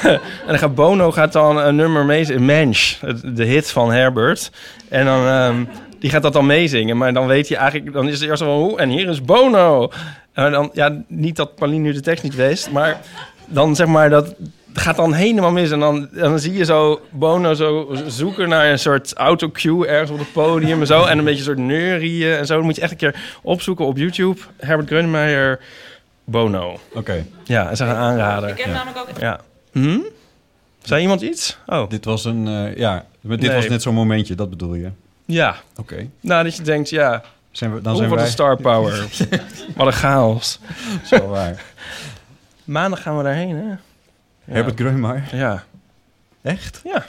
en dan gaat Bono gaat dan een nummer meezingen. Mensch, de hit van Herbert. En dan... ehm, die gaat dat dan meezingen, maar dan weet hij eigenlijk... Dan is het eerst van, hoe? En hier is Bono. En dan, ja, niet dat Pauline nu de tekst niet wist, maar dan zeg maar dat gaat dan helemaal mis. En dan, dan zie je zo Bono zo zoeken naar een soort autocue ergens op het podium en zo. En een beetje een soort neurieën en zo. Dan moet je echt een keer opzoeken op YouTube. Herbert Grönemeyer, Bono. Oké, Ja, dat is een aanrader. Ik heb namelijk ook... Ja. Hm? Zei iemand iets? Oh, dit was een... eh, ja, dit Nee. was net zo'n momentje, dat bedoel je. ja. Oké. Nou, dat je denkt, ja, Zijn we, dan zijn wat wij... een star power. wat een chaos. Zo waar. Maandag gaan we daarheen, hè? Ja. Herbert Grönemeyer. Ja. Echt? Ja.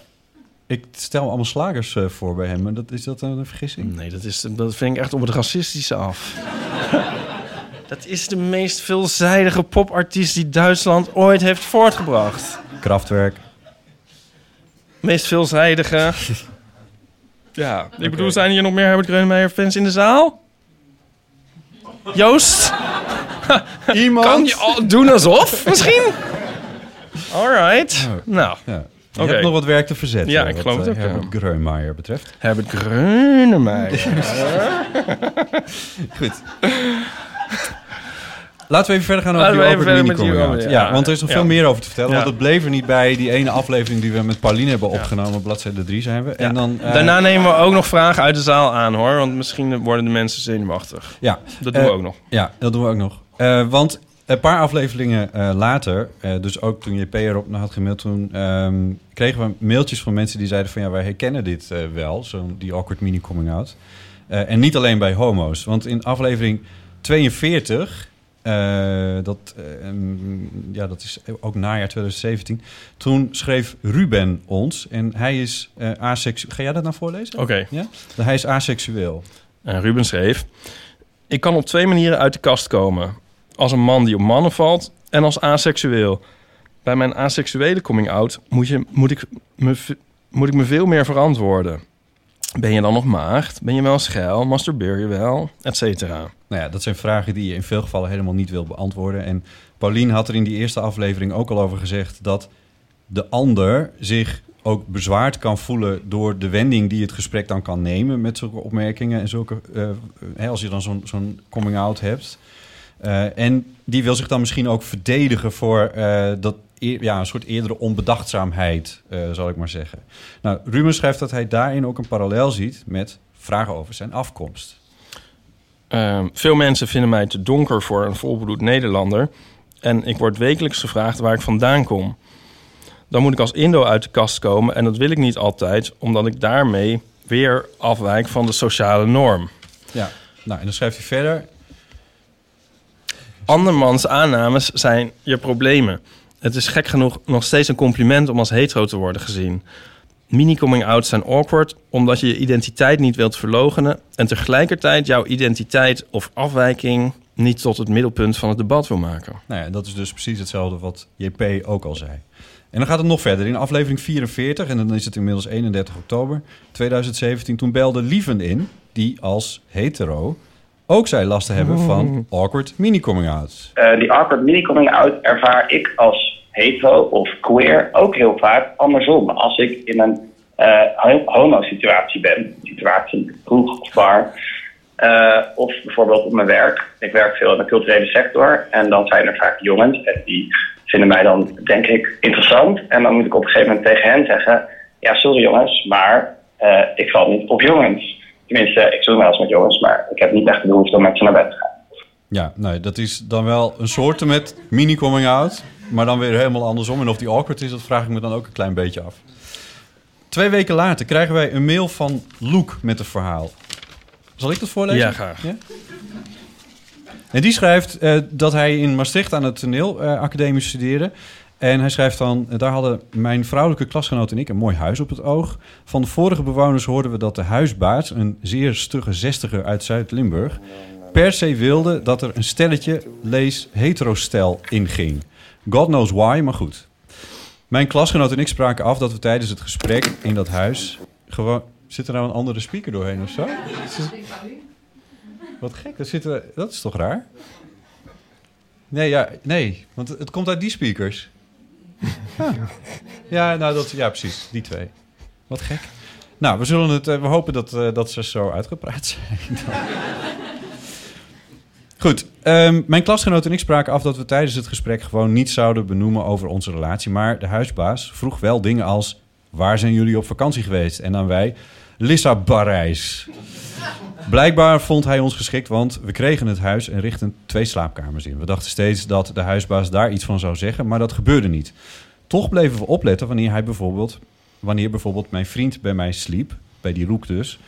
Ik stel allemaal slagers eh, voor bij hem. Maar dat, is dat een vergissing? Nee, dat, is, dat vind ik echt op het racistische af. dat is de meest veelzijdige popartiest die Duitsland ooit heeft voortgebracht. Kraftwerk. Meest veelzijdige. ja, ik bedoel, zijn hier nog meer Herbert Grönemeyer fans in de zaal? Joost? Iemand? Kan je al doen alsof, misschien? Alright. Oh. Nou, Ja. Je hebt nog wat werk te verzetten. Ja, ik wat, geloof het eh, ook, ja. Herbert Grönemeyer betreft. Herbert Grönemeyer. Goed. Laten we even verder gaan over Laten die met mini-coming die- out. Ja, ja, want er is nog ja. veel meer over te vertellen. Want het bleef er niet bij die ene aflevering die we met Pauline hebben opgenomen. Bladzijde 3 zijn we. En dan, eh, Daarna nemen we ook nog vragen uit de zaal aan, hoor. Want misschien worden de mensen zenuwachtig. Ja. Dat doen we Eh, ook nog. Ja, dat doen we ook nog. Eh, want een paar afleveringen later, dus ook toen JP erop had gemaild, toen ehm, kregen we mailtjes van mensen die zeiden van ja, wij herkennen dit wel, zo'n die awkward mini coming out. En niet alleen bij homo's, want in aflevering 42, eh, dat, eh, ja, dat is ook najaar 2017, toen schreef Ruben ons en hij is eh aseksueel. Ga jij dat nou voorlezen? Oké. Ja? Hij is aseksueel. En Ruben schreef... Ik kan op twee manieren uit de kast komen. Als een man die op mannen valt en als aseksueel. Bij mijn aseksuele coming-out moet, je, moet, ik me, moet ik me veel meer verantwoorden. Ben je dan nog maagd? Ben je wel schel? Masturbeer je wel? Et cetera. Nou ja, dat zijn vragen die je in veel gevallen helemaal niet wil beantwoorden. En Paulien had er in die eerste aflevering ook al over gezegd dat de ander zich ook bezwaard kan voelen door de wending die het gesprek dan kan nemen met zulke opmerkingen en zulke, eh, als je dan zo'n coming out hebt. Eh, en die wil zich dan misschien ook verdedigen voor eh, dat, ja, een soort eerdere onbedachtzaamheid, eh, zal ik maar zeggen. Nou, Ruben schrijft dat hij daarin ook een parallel ziet met vragen over zijn afkomst. Ehm, veel mensen vinden mij te donker voor een volbloed Nederlander. En ik word wekelijks gevraagd waar ik vandaan kom. Dan moet ik als Indo uit de kast komen. En dat wil ik niet altijd, omdat ik daarmee weer afwijk van de sociale norm. Ja, nou en dan schrijft hij verder. Andermans aannames zijn je problemen. Het is gek genoeg nog steeds een compliment om als hetero te worden gezien. Mini-coming-outs zijn awkward omdat je je identiteit niet wilt verlogenen... en tegelijkertijd jouw identiteit of afwijking niet tot het middelpunt van het debat wil maken. Nou ja, dat is dus precies hetzelfde wat JP ook al zei. En dan gaat het nog verder. In aflevering 44, en dan is het inmiddels 31 oktober 2017... toen belde Lieven in, die als hetero ook zij last te hebben van awkward mini-coming-outs. Eh, die awkward mini-coming-out ervaar ik als hetero of queer ook heel vaak andersom. Als ik in een eh, ho- homo-situatie ben, situatie kroeg of bar, eh, of bijvoorbeeld op mijn werk. Ik werk veel in de culturele sector en dan zijn er vaak jongens en die vinden mij dan, denk ik, interessant. En dan moet ik op een gegeven moment tegen hen zeggen, ja, sorry jongens, maar eh, ik val niet op jongens. Tenminste, ik zoek wel eens met jongens, maar ik heb niet echt de behoefte om met ze naar bed te gaan. Ja, nou, dat is dan wel een soort met mini-coming-out... maar dan weer helemaal andersom. En of die awkward is, dat vraag ik me dan ook een klein beetje af. Twee weken later krijgen wij een mail van Loek met een verhaal. Zal ik dat voorlezen? Ja, graag. En die schrijft eh, dat hij in Maastricht aan het toneelacademie studeerde. En hij schrijft dan, daar hadden mijn vrouwelijke klasgenoot en ik een mooi huis op het oog. Van de vorige bewoners hoorden we dat de huisbaas, een zeer stugge zestiger uit Zuid-Limburg, per se wilde dat er een stelletje, lees heterostel, inging. God knows why, maar goed. Mijn klasgenoot en ik spraken af dat we tijdens het gesprek in dat huis gewoon... Zit er nou een andere speaker doorheen of zo? Wat gek, dat, zit dat is toch raar? Nee, ja, nee, want het komt uit die speakers. Ja, nou, dat, ja, precies, die twee. Wat gek. Nou, we, zullen het, eh, we hopen dat, eh, dat ze zo uitgepraat zijn. Goed, ehm, mijn klasgenoot en ik spraken af dat we tijdens het gesprek gewoon niet zouden benoemen over onze relatie. Maar de huisbaas vroeg wel dingen als: waar zijn jullie op vakantie geweest? En dan wij: Lissabon-Parijs. Blijkbaar vond hij ons geschikt, want we kregen het huis en richtten twee slaapkamers in. We dachten steeds dat de huisbaas daar iets van zou zeggen, maar dat gebeurde niet. Toch bleven we opletten wanneer hij bijvoorbeeld, wanneer bijvoorbeeld mijn vriend bij mij sliep, bij die roek dus.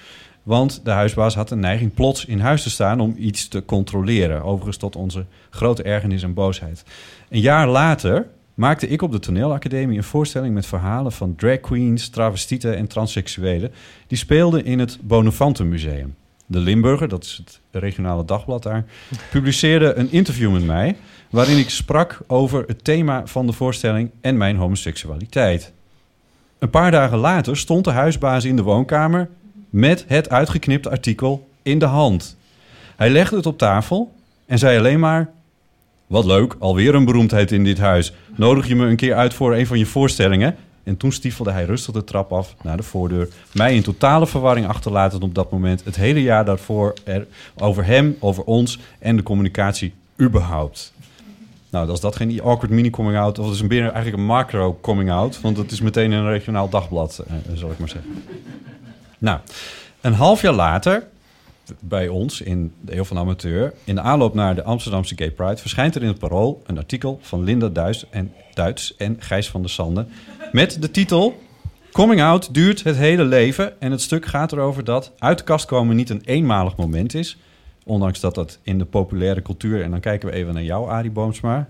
Want de huisbaas had een neiging plots in huis te staan om iets te controleren. Overigens tot onze grote ergernis en boosheid. Een jaar later maakte ik op de toneelacademie een voorstelling met verhalen van drag queens, travestieten en transseksuelen. Die speelden in het Bonafante Museum. De Limburger, dat is het regionale dagblad daar, publiceerde een interview met mij... waarin ik sprak over het thema van de voorstelling en mijn homoseksualiteit. Een paar dagen later stond de huisbaas in de woonkamer... met het uitgeknipte artikel in de hand. Hij legde het op tafel en zei alleen maar... Wat leuk, alweer een beroemdheid in dit huis. Nodig je me een keer uit voor een van je voorstellingen? En toen stiefelde hij rustig de trap af naar de voordeur. Mij in totale verwarring achterlatend op dat moment. Het hele jaar daarvoor er over hem, over ons en de communicatie überhaupt. Nou, als dat geen awkward mini coming out, of het is een eigenlijk een macro coming out, want het is meteen een regionaal dagblad, eh, zal ik maar zeggen. Nou, een half jaar later, bij ons in de Eeuw van Amateur, in de aanloop naar de Amsterdamse Gay Pride, verschijnt er in het Parool een artikel van Linda Duits en, Duits en Gijs van der Sande met de titel Coming out duurt het hele leven en het stuk gaat erover dat uit de kast komen niet een eenmalig moment is, Ondanks dat dat in de populaire cultuur... en dan kijken we even naar jou, Arie Boomsma.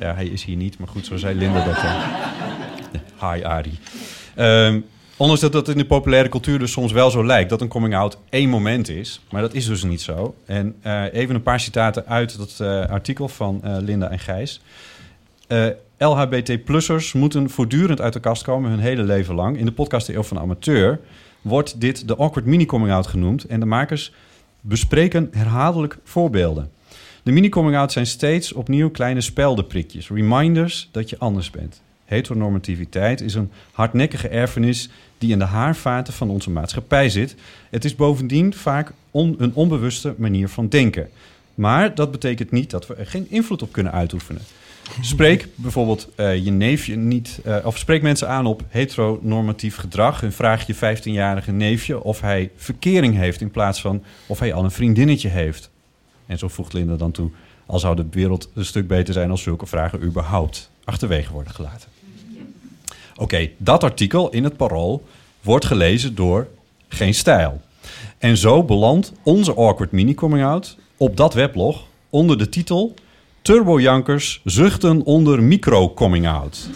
Ja, hij is hier niet, maar goed, zo zei Linda dat. Hi, Arie. Ehm, ondanks dat dat in de populaire cultuur dus soms wel zo lijkt... dat een coming-out één moment is. Maar dat is dus niet zo. En eh, even een paar citaten uit dat eh, artikel van eh, Linda en Gijs. LHBT-plussers moeten voortdurend uit de kast komen hun hele leven lang. In de podcast De Eeuw van de Amateur wordt dit de awkward mini-coming-out genoemd. En de makers bespreken herhaaldelijk voorbeelden. De mini-coming-out zijn steeds opnieuw kleine speldenprikjes. Reminders dat je anders bent. Heteronormativiteit is een hardnekkige erfenis die in de haarvaten van onze maatschappij zit. Het is bovendien vaak een onbewuste manier van denken. Maar dat betekent niet dat we er geen invloed op kunnen uitoefenen. Spreek bijvoorbeeld eh, je neefje niet, eh, of spreek mensen aan op heteronormatief gedrag en vraag je 15-jarige neefje of hij verkering heeft in plaats van of hij al een vriendinnetje heeft. En zo voegt Linda dan toe, al zou de wereld een stuk beter zijn als zulke vragen überhaupt achterwege worden gelaten. Oké, dat artikel in het Parool wordt gelezen door Geen Stijl. En zo belandt onze awkward mini-coming out op dat weblog onder de titel Turbojankers zuchten onder micro-coming out.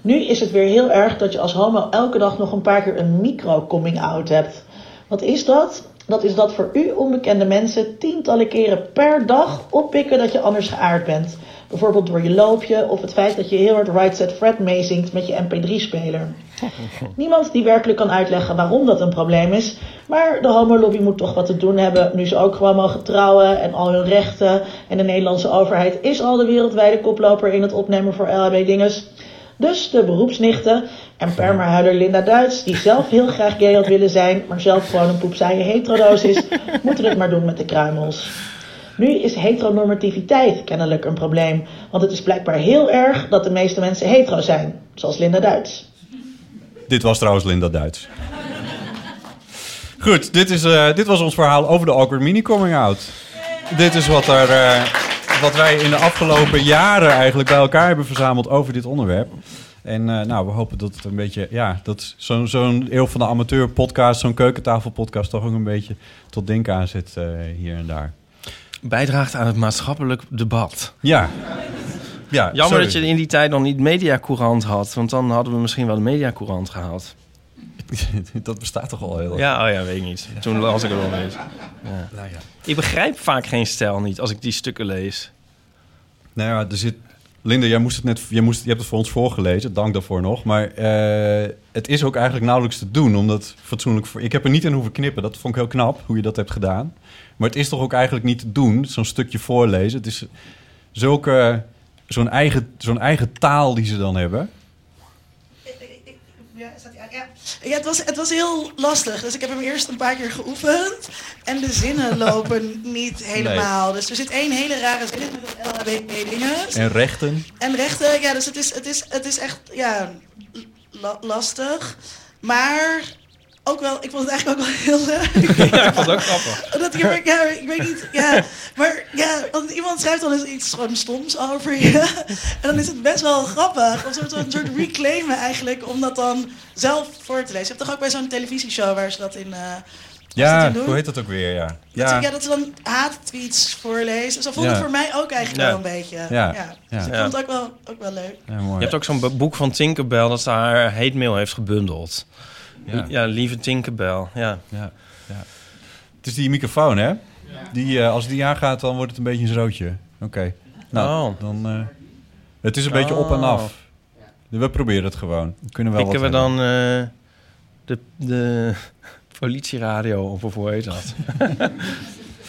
Nu is het weer heel erg dat je als homo elke dag nog een paar keer een micro-coming-out hebt. Wat is dat? Dat is dat voor u onbekende mensen tientallen keren per dag oppikken dat je anders geaard bent. Bijvoorbeeld door je loopje of het feit dat je heel hard Right Set Fred meezingt met je mp3-speler. Niemand die werkelijk kan uitleggen waarom dat een probleem is. Maar de homolobby moet toch wat te doen hebben nu ze ook gewoon mogen trouwen en al hun rechten. En de Nederlandse overheid is al de wereldwijde koploper in het opnemen voor LHB-dinges. Dus de beroepsnichten en permahuiler Linda Duits, die zelf heel graag gay had willen zijn, maar zelf gewoon een poepsaaie heterodoos is, moeten het maar doen met de kruimels. Nu is heteronormativiteit kennelijk een probleem, want het is blijkbaar heel erg dat de meeste mensen hetero zijn, zoals Linda Duits. Dit was trouwens Linda Duits. Goed, dit, is, eh, dit was ons verhaal over de awkward mini-coming out. Dit is wat, er, eh, wat wij in de afgelopen jaren eigenlijk bij elkaar hebben verzameld over dit onderwerp. En eh, nou, we hopen dat het een beetje, ja, dat zo'n zo'n eeuw van de amateur podcast, zo'n keukentafel podcast toch ook een beetje tot denken aanzet eh hier en daar. Bijdraagt aan het maatschappelijk debat. Ja. ja Jammer sorry. dat je in die tijd nog niet Mediacourant had. Want dan hadden we misschien wel de Mediacourant gehaald. dat bestaat toch al heel lang? Ja, oh ja, weet ik niet. Toen las ik er wel eens. Ja. Nou ja. Ik begrijp vaak geen stijl niet als ik die stukken lees. Nou ja, er zit... Linda, jij, moest het net, jij, moest, je hebt het voor ons voorgelezen, dank daarvoor nog. Maar eh, het is ook eigenlijk nauwelijks te doen, omdat fatsoenlijk... Voor, ik heb er niet in hoeven knippen, dat vond ik heel knap, hoe je dat hebt gedaan. Maar het is toch ook eigenlijk niet te doen, zo'n stukje voorlezen. Het is zulke, zo'n eigen, zo'n eigen taal die ze dan hebben. Ja? Ja. Het, was, het was heel lastig. Dus ik heb hem eerst een paar keer geoefend. En de zinnen lopen niet helemaal. Dus er zit één hele rare zin in met het LHBT-dingen. En rechten. En rechten, ja, dus het is, het is, het is echt ja, la- lastig. Maar ook wel, ik vond het eigenlijk ook wel heel leuk. Ja, ik vond het ook grappig. Dat ik, ja, ik weet niet, ja. Maar ja, want iemand schrijft dan eens iets gewoon stoms over je. En dan is het best wel grappig. Of een soort, een soort reclaimen eigenlijk, om dat dan zelf voor te lezen. Je hebt toch ook bij zo'n televisieshow waar ze dat in... eh, Ja, dat doen? hoe heet dat ook weer, ja. Dat, ze, ja, dat ze dan haattweets voorlezen. Zo voelde Ja. het voor mij ook eigenlijk Ja. wel een beetje. Ja. Ja. Ja. Dus ik Ja. vond het ook wel, ook wel leuk. Ja, mooi. Je hebt ook zo'n boek van Tinkerbell dat ze haar hate mail heeft gebundeld. Ja. Ja, lieve Tinkerbell. Ja. Ja, ja. Het is die microfoon, hè? Die, eh, als die aangaat, dan wordt het een beetje een zootje. Oké. Nou, Oh. dan... eh, het is een beetje op en af. We proberen het gewoon. We kunnen wel Pikken we dan eh, de, de politieradio op, of hoe heet dat?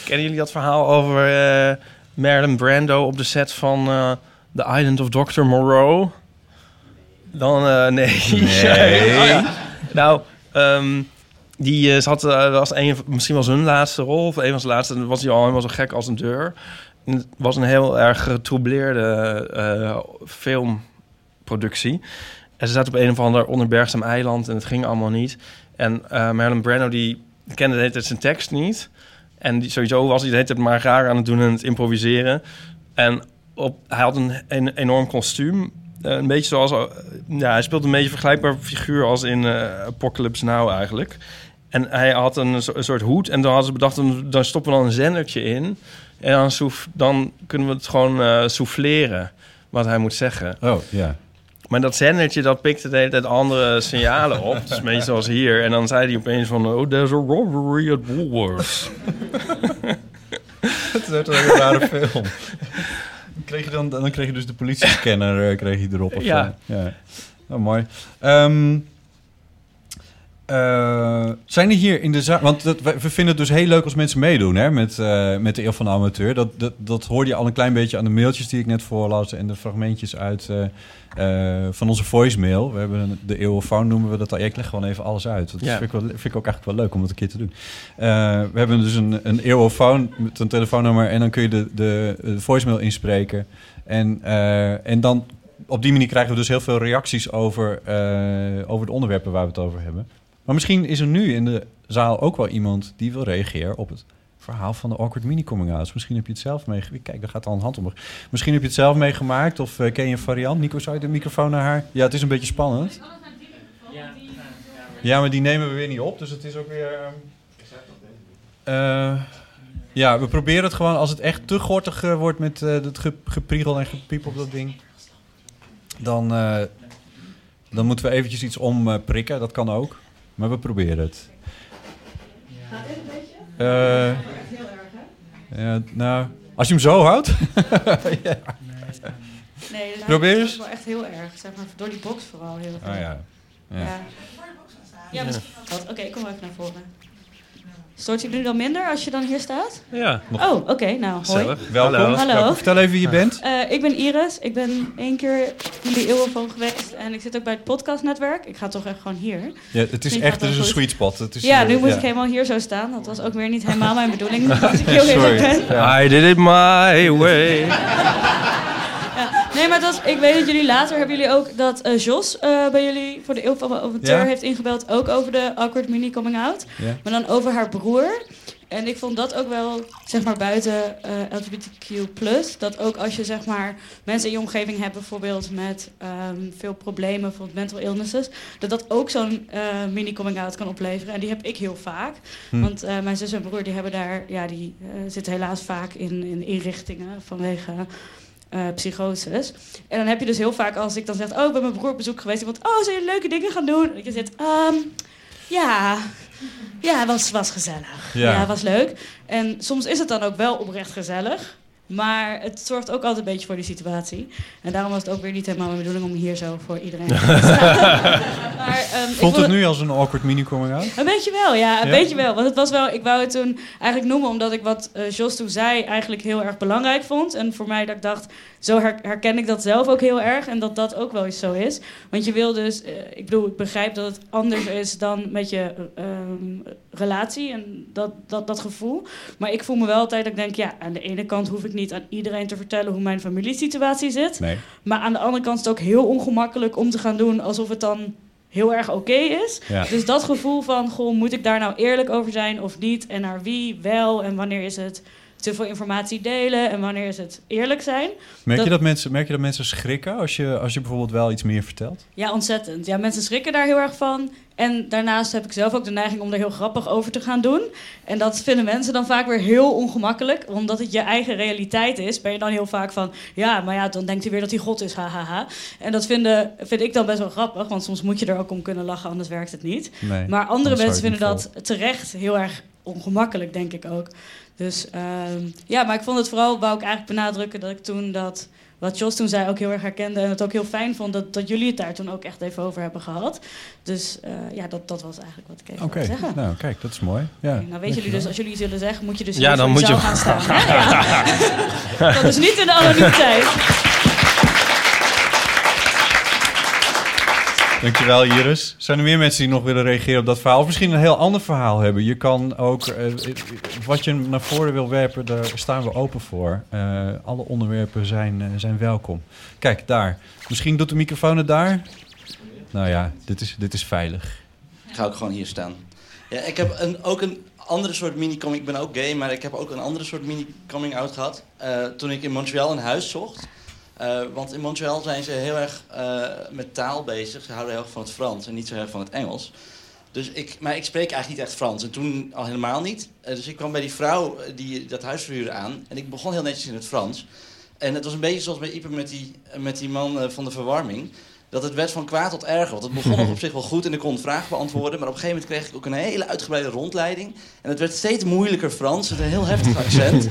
Kennen jullie dat verhaal over eh Marilyn Brando op de set van eh, The Island of Dr. Moreau? Dan, eh, nee. Nee. Oh ja. Nou, ehm, die eh, zat, eh, was misschien wel zijn laatste rol, of een van zijn laatste, was hij al helemaal zo gek als een deur. het was een heel erg getroubleerde eh, filmproductie. En ze zaten op een of ander onherbergzaam eiland en het ging allemaal niet. En Marlon Brando die kende de zijn tekst niet. En sowieso was hij de hele maar raar aan het doen en het improviseren. En op, hij had een enorm kostuum. Eh, een beetje zoals... eh, ja, hij speelde een beetje een vergelijkbaar figuur als in eh, Apocalypse Now eigenlijk. En hij had een, so- een soort hoed. En dan hadden ze bedacht, dan, stoppen we dan een zendertje in. En dan, dan kunnen we het gewoon eh souffleren, wat hij moet zeggen. Oh, ja. Maar dat zendertje, dat pikte de hele tijd andere signalen op. Dus een beetje zoals hier. En dan zei hij opeens van... Oh, there's a robbery at Woolworths. Het werd een hele rare film. Kreeg je dan, dan kreeg je dus de politiescanner eh, kreeg je erop of Ja. zo. Ja. Oh, mooi. Ehm, eh, zijn er hier in de zaal... Want dat, we vinden het dus heel leuk als mensen meedoen hè, met, eh, met de Eeuw van de Amateur. Dat, dat, dat hoorde je al een klein beetje aan de mailtjes die ik net voorlas... en de fragmentjes uit, eh, van onze voicemail. We hebben een- de Eeuwofoon noemen we dat al. Ja, ik leg gewoon even alles uit. Dat Ja. vind, ik wel, vind ik ook eigenlijk wel leuk om het een keer te doen. We hebben dus een, een Eeuwofoon met een telefoonnummer... en dan kun je de, de, de voicemail inspreken. En, en dan op die manier krijgen we dus heel veel reacties over, over de onderwerpen waar we het over hebben. Maar misschien is er nu in de zaal ook wel iemand die wil reageren op het verhaal van de awkward mini coming outs. Misschien heb je het zelf meegemaakt. Kijk, daar gaat al een hand omhoog. Misschien heb je het zelf meegemaakt of eh, ken je een variant. Nico, zou je de microfoon naar haar? Ja, het is een beetje spannend. Ja, maar die nemen we weer niet op, dus het is ook weer... eh, ja, we proberen het gewoon als het echt te gortig eh, wordt met het ge- gepriegel en gepiep op dat ding. Dan, dan moeten we eventjes iets omprikken, dat kan ook. Maar we proberen het. Gaat dit een beetje? Heel erg, hè? ja, nou, als je hem zo houdt. ja. Nee, dat Probeer is eens. wel echt heel erg. Zeg maar door die box vooral heel erg. Oh ja. Ja. Ja, ja misschien. Oké, kom maar even naar voren. Stoort je nu dan minder als je dan hier staat? Ja. Oh, oké. nou, hoi. Welkom. Hallo. Welkom. Vertel even wie je bent. Eh, ik ben Iris. Ik ben één keer in de Eeuwenfoon geweest. En ik zit ook bij het podcastnetwerk. Ik ga toch echt gewoon hier. Ja, het is echt er is een sweet spot. Het is, ja, eh, nu moet ja. ik helemaal hier zo staan. Dat was ook weer niet helemaal mijn bedoeling. Als ik heel eerlijk Sorry. ben. I did it my way. Ja. Nee, maar was, ik weet dat jullie later hebben jullie ook dat eh, Jos eh, bij jullie voor de Eeuw van de Amateur Ja. heeft ingebeld. Ook over de awkward mini coming out. Ja. Maar dan over haar broer. En ik vond dat ook wel, zeg maar buiten eh, LGBTQ+, dat ook als je zeg maar mensen in je omgeving hebt bijvoorbeeld met ehm, veel problemen, bijvoorbeeld mental illnesses, dat dat ook zo'n eh, mini coming out kan opleveren. En die heb ik heel vaak. Hm. Want mijn zus en broer die hebben daar, ja, die zitten helaas vaak in, in inrichtingen vanwege eh psychoses. En dan heb je dus heel vaak als ik dan zeg, oh, ik ben mijn broer op bezoek geweest. Iemand, oh, zou je leuke dingen gaan doen? En ik zit, ehm, ja, ja, was, was gezellig. Ja. Ja. was leuk. En soms is het dan ook wel oprecht gezellig. Maar het zorgt ook altijd een beetje voor die situatie. En daarom was het ook weer niet helemaal mijn bedoeling om hier zo voor iedereen te staan. maar, ehm, Voelt het nu als een awkward mini coming out? een beetje wel, ja. Een Ja? beetje wel. Want het was wel, ik wou het toen eigenlijk noemen omdat ik wat eh Jos toen zei eigenlijk heel erg belangrijk vond. En voor mij dat ik dacht, zo her- herken ik dat zelf ook heel erg. En dat dat ook wel eens zo is. Want je wil dus, eh, ik bedoel, ik begrijp dat het anders is dan met je eh, ehm, relatie en dat, dat, dat gevoel. Maar ik voel me wel altijd dat ik denk, ja, aan de ene kant hoef ik niet aan iedereen te vertellen hoe mijn familiesituatie zit. Nee. Maar aan de andere kant is het ook heel ongemakkelijk om te gaan doen alsof het dan heel erg oké is. Ja. Dus dat gevoel van, goh, moet ik daar nou eerlijk over zijn of niet? En naar wie wel? En wanneer is het te veel informatie delen? En wanneer is het eerlijk zijn? Merk, je dat mensen, merk je dat mensen schrikken als je, als je bijvoorbeeld wel iets meer vertelt? Ja, ontzettend. Ja, mensen schrikken daar heel erg van. En daarnaast heb ik zelf ook de neiging om er heel grappig over te gaan doen. En dat vinden mensen dan vaak weer heel ongemakkelijk. Omdat het je eigen realiteit is, ben je dan heel vaak van... Ja, maar ja, dan denkt hij weer dat hij God is, hahaha. En dat vinden, vind ik dan best wel grappig. Want soms moet je er ook om kunnen lachen, anders werkt het niet. Nee, maar andere mensen vinden dat terecht heel erg ongemakkelijk, denk ik ook. Dus ehm, ja, maar ik vond het vooral, wou ik eigenlijk benadrukken... dat ik toen dat wat Jos toen zei ook heel erg herkende. En het ook heel fijn vond dat, dat jullie het daar toen ook echt even over hebben gehad. Dus eh, ja, dat, dat was eigenlijk wat ik even wilde zeggen. nou kijk, dat is mooi. Ja. Nou weten jullie dus, als jullie iets willen zeggen, moet je dus Ja, dan voor moet je- gaan staan. Ja. dat is niet in de anonimiteit. Dankjewel, Iris. Zijn er meer mensen die nog willen reageren op dat verhaal? Of misschien een heel ander verhaal hebben? Je kan ook, eh, wat je naar voren wil werpen, daar staan we open voor. Eh, alle onderwerpen zijn, eh, zijn welkom. Kijk, daar. Misschien doet de microfoon het daar? Nou ja, dit is, dit is veilig. Ik ga ook gewoon hier staan. Ja, ik heb een, ook een andere soort mini-coming. Ik ben ook gay, maar ik heb ook een andere soort mini-coming-out gehad. eh, toen ik in Montreal een huis zocht. Eh, want in Montreal zijn ze heel erg eh, met taal bezig. Ze houden heel erg van het Frans en niet zo erg van het Engels. Dus ik, maar ik spreek eigenlijk niet echt Frans. En toen al helemaal niet. Eh, dus ik kwam bij die vrouw die dat huis verhuurde aan. En ik begon heel netjes in het Frans. En het was een beetje zoals bij Ipe met die, met die man van de verwarming. Dat het werd van kwaad tot erger. Want het begon nog op zich wel goed en ik kon vragen beantwoorden. Maar op een gegeven moment kreeg ik ook een hele uitgebreide rondleiding. En het werd steeds moeilijker Frans. Had een heel heftig accent.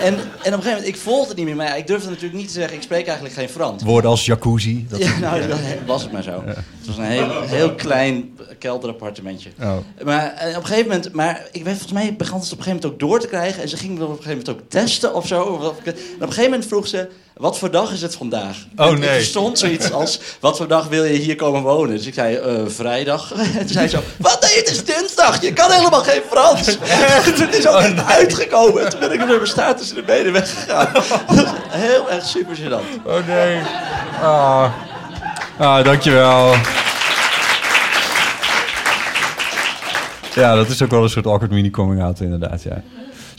en, en op een gegeven moment, ik volgde het niet meer. Maar ja, ik durfde natuurlijk niet te zeggen, ik spreek eigenlijk geen Frans. Woorden als jacuzzi. Dat Ja, nou, dat was het maar zo. Het was een heel, heel klein kelderappartementje. Oh. Maar op een gegeven moment, maar ik weet volgens mij begon het op een gegeven moment ook door te krijgen. En ze ging me op een gegeven moment ook testen of zo. En op een gegeven moment vroeg ze, wat voor dag is het vandaag? Oh, En nee. Er stond zoiets als, wat voor dag wil je hier komen wonen? Dus ik zei, eh, vrijdag. En toen zei ze zo, wat nee, het is dinsdag, je kan helemaal geen Frans. toen is ook echt uitgekomen. En toen ben ik met mijn staart tussen de benen weggegaan. Dat heel erg super gênant. Oh nee. Ah, ah dankjewel. Ja, dat is ook wel een soort awkward mini-coming-out inderdaad, ja.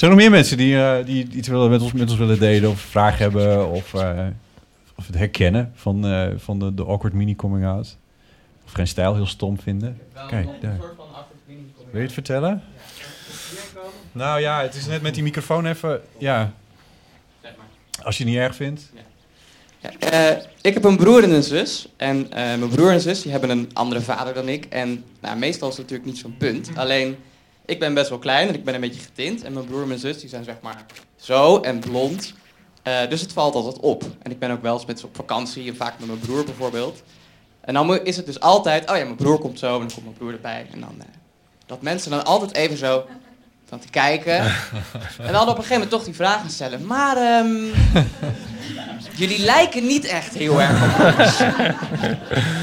Zijn er nog meer mensen die, eh, die iets willen, met, ons, met ons willen delen of vragen hebben of, eh, of het herkennen van, eh, van de, de awkward mini-coming-out? Of geen stijl heel stom vinden? Kijk, daar. Wil je het vertellen? Nou ja, het is net met die microfoon even, ja. Als je het niet erg vindt. Ja, eh, ik heb een broer en een zus. En eh, mijn broer en zus die hebben een andere vader dan ik. En nou, meestal is het natuurlijk niet zo'n punt. Alleen, ik ben best wel klein en ik ben een beetje getint. En mijn broer en mijn zus die zijn zeg maar zo en blond. Eh, dus het valt altijd op. En ik ben ook wel eens met ze op vakantie. En vaak met mijn broer bijvoorbeeld. En dan is het dus altijd... Oh ja, mijn broer komt zo en dan komt mijn broer erbij. En dan... eh, dat mensen dan altijd even zo van te kijken. En dan op een gegeven moment toch die vragen stellen. Maar ehm, jullie lijken niet echt heel erg op ons.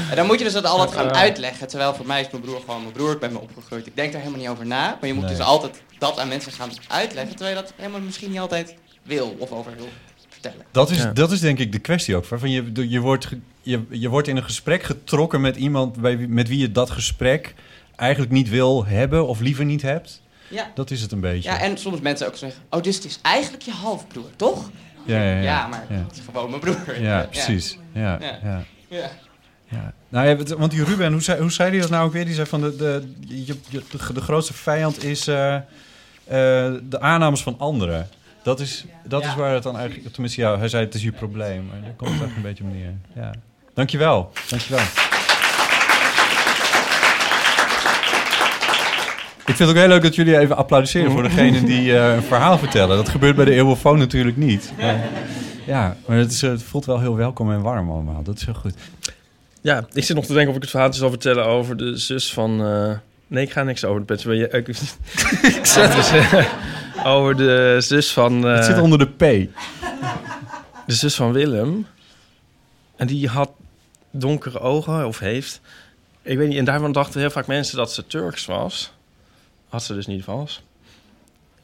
En dan moet je dus dat altijd gaan uitleggen. Terwijl voor mij is mijn broer gewoon mijn broer. Ik ben me opgegroeid. Ik denk daar helemaal niet over na. Maar je moet Nee. dus altijd dat aan mensen gaan uitleggen. Terwijl je dat helemaal misschien niet altijd wil of over wil vertellen. Dat is, Ja. dat is denk ik de kwestie ook. Van je, je, wordt ge- je, je wordt in een gesprek getrokken met iemand bij met wie je dat gesprek eigenlijk niet wil hebben of liever niet hebt. Ja. Dat is het een beetje. Ja, en soms mensen ook zeggen... Oh, dus het is eigenlijk je halfbroer, toch? Ja, ja, ja. Ja, maar het is gewoon mijn broer. Ja, precies. Ja, Ja. ja. Nou, want- want die Ruben, hoe zei, hoe zei hij dat nou ook weer? Die zei van de, de, je, de, de grootste vijand is eh, eh, de aannames van anderen. Dat is, dat is waar het dan eigenlijk... Tenminste, ja, hij zei het is je probleem. Maar daar komt het echt een beetje op neer. Ja. Dankjewel. Dankjewel. Ik vind het ook heel leuk dat jullie even applaudisseren voor degene die eh, een verhaal vertellen. Dat gebeurt bij de Eeuwofoon natuurlijk niet. Maar, ja, maar het, is, eh, het voelt wel heel welkom en warm allemaal. Dat is heel goed. Ja, ik zit nog te denken of ik het verhaal zal vertellen over de zus van... eh, Nee, ik ga niks over de pet. Ik, ik, ik zet dus, eh, over de zus van... eh, het zit onder de P. De zus van Willem. En die had donkere ogen, of heeft. Ik weet niet, en daarvan dachten heel vaak mensen dat ze Turks was. Had ze dus niet vals.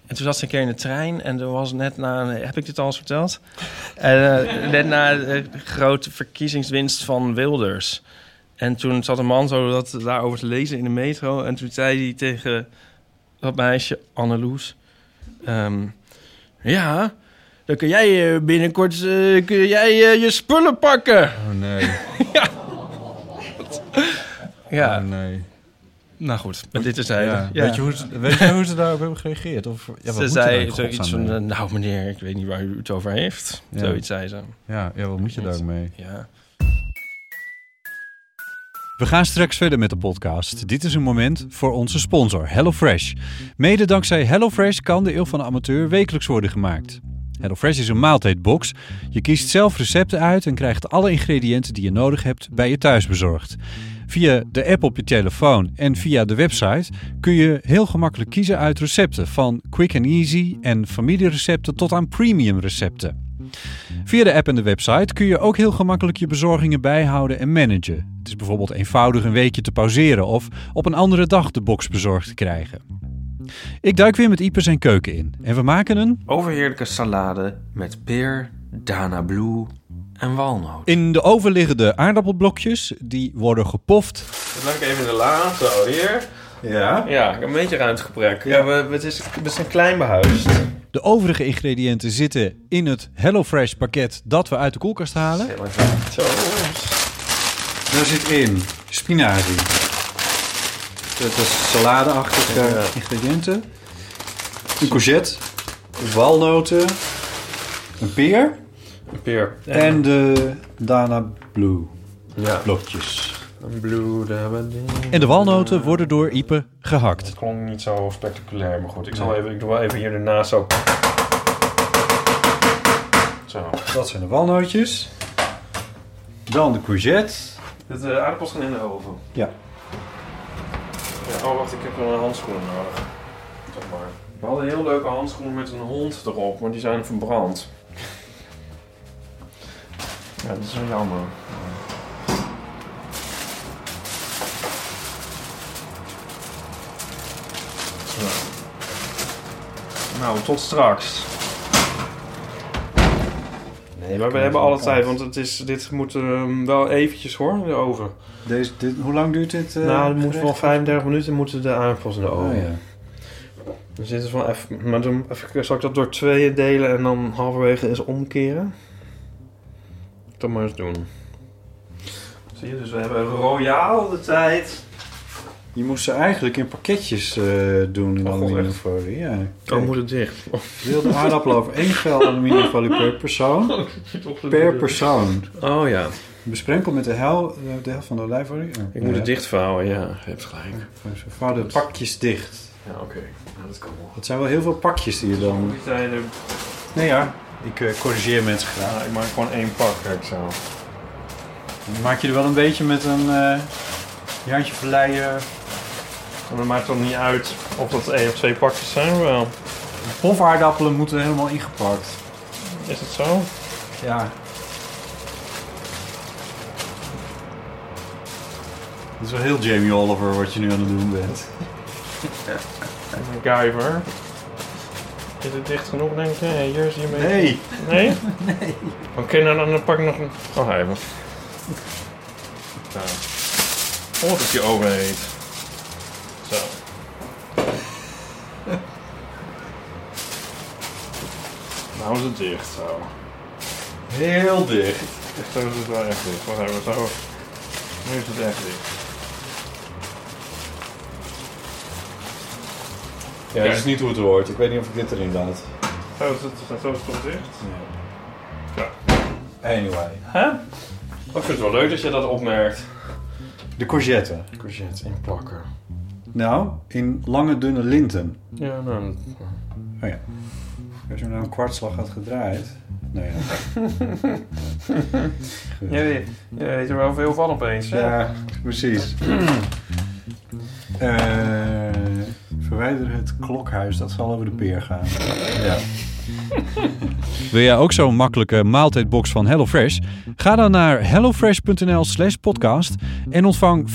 En toen zat ze een keer in de trein en er was net na... Heb ik dit al eens verteld? En, eh, net na de grote verkiezingswinst van Wilders. En toen zat een man zo dat, daarover te lezen in de metro. En toen zei hij tegen dat meisje, Anneloes... ehm, ja, dan kun jij eh, binnenkort eh, kun jij, je spullen pakken. Oh nee. ja. Ja. Oh nee. Nou goed, maar dit is hij. Ja. Weet, je hoe ze, weet je hoe ze daarop hebben gereageerd? Of, ja, wat ze zei zoiets van, mee? eh, nou meneer, ik weet niet waar u het over heeft. Ja. Zoiets zei ze. Ja, ja, wat moet je daar ook mee? Ja. We gaan straks verder met de podcast. Dit is een moment voor onze sponsor HelloFresh. Mede dankzij HelloFresh kan de Eeuw van de Amateur wekelijks worden gemaakt. HelloFresh is een maaltijdbox. Je kiest zelf recepten uit en krijgt alle ingrediënten die je nodig hebt bij je thuis bezorgd. Via de app op je telefoon en via de website kun je heel gemakkelijk kiezen uit recepten van quick and easy en familierecepten tot aan premium recepten. Via de app en de website kun je ook heel gemakkelijk je bezorgingen bijhouden en managen. Het is bijvoorbeeld eenvoudig een weekje te pauzeren of op een andere dag de box bezorgd te krijgen. Ik duik weer met Ipe zijn keuken in en we maken een Overheerlijke salade met peer, Dana Blue en walnoot. In de oven liggende aardappelblokjes, die worden gepoft. Ik even in de la. Zo, hier. Ja? Ja, ik heb een beetje ruimtegebrek. Ja, we, we, het is, we zijn klein behuisd. De overige ingrediënten zitten in het HelloFresh pakket dat we uit de koelkast halen. Zo. Daar zit in spinazie. Dat is saladeachtige Ja. ingrediënten. Een courgette, walnoten, een peer peer. en de Dana Blue Ja. blokjes. Een blue, daar hebben we die. En de walnoten worden door Ipe gehakt. Het klonk niet zo spectaculair, maar goed. Ik, zal even, ik doe wel even hier ernaast zo. Zo. Dat zijn de walnootjes. Dan de courgette. De uh, aardappels gaan in de oven. Ja. Ja, oh, wacht, ik heb wel een handschoenen nodig. Zeg maar. We hadden heel leuke handschoenen met een hond erop, maar die zijn verbrand. Ja, dat is wel jammer. Zo. Nou, tot straks. Nee, maar we hebben alle tijd, want het is, dit moet ehm, wel eventjes hoor, in de oven. Deze, dit, hoe lang duurt dit? eh, nou, het moet wel 35 minuten moeten de aardappels in de oven. Oh, ja. Dan zitten van even, maar dan even, zal ik dat door tweeën delen en dan halverwege eens omkeren? Dat maar eens doen. Zie je, dus we hebben royaal de tijd. Je moest ze eigenlijk in pakketjes eh, doen in Oh, aluminiumfolie. Ja. Oh, moet het dicht? Wilde aardappelen over één vel aluminiumfolie per persoon. Per persoon. Oh ja. Besprenkel met de, hel, eh, de helft van de olijfolie. Oh, Ik moet het dichtvouwen, ja. Je hebt gelijk. Vouw de pakjes dicht. Ja, oké. Nou, dat kan wel. Dat zijn wel heel veel pakjes die je dan... Die zijn er... Nee ja, ik eh, corrigeer mensen graag. Ja, ik maak gewoon één pak, kijk zo. Dan maak je er wel een beetje met een je handje verleien. En dat maakt dan niet uit of dat één of twee pakjes zijn, wel. Pofaardappelen moeten helemaal ingepakt. Is het zo? Ja. Het is wel heel Jamie Oliver wat je nu aan het doen bent. MacGyver. Is het dicht genoeg, denk je? Hey, hier is hier mee. Nee. Nee? Nee. Oké, nou dan pak ik nog een... Oh, even. Zo. Oh, dat je heet. Zo. Nou is het dicht, zo. Heel dicht. Echt, Zo is het wel echt dicht. Wacht even, zo. Nu is het echt dicht. Ja, dat is niet hoe het hoort. Ik weet niet of ik dit erin laat. Zo is het, zo is het toch dicht? Ja. Anyway. Hè? Ik vind het wel leuk dat je dat opmerkt. De courgette. Courgette inplakken. Nou, in lange dunne linten. Ja, nou... Oh ja. Als je hem nou een kwartslag had gedraaid. Nou ja. Jij jij weet er wel veel van opeens, hè? Ja, precies. Eh, verwijder het klokhuis, dat zal over de peer gaan. Ja. Wil jij ook zo'n makkelijke maaltijdbox van HelloFresh? Ga dan naar hellofresh.nl slash podcast en ontvang 50%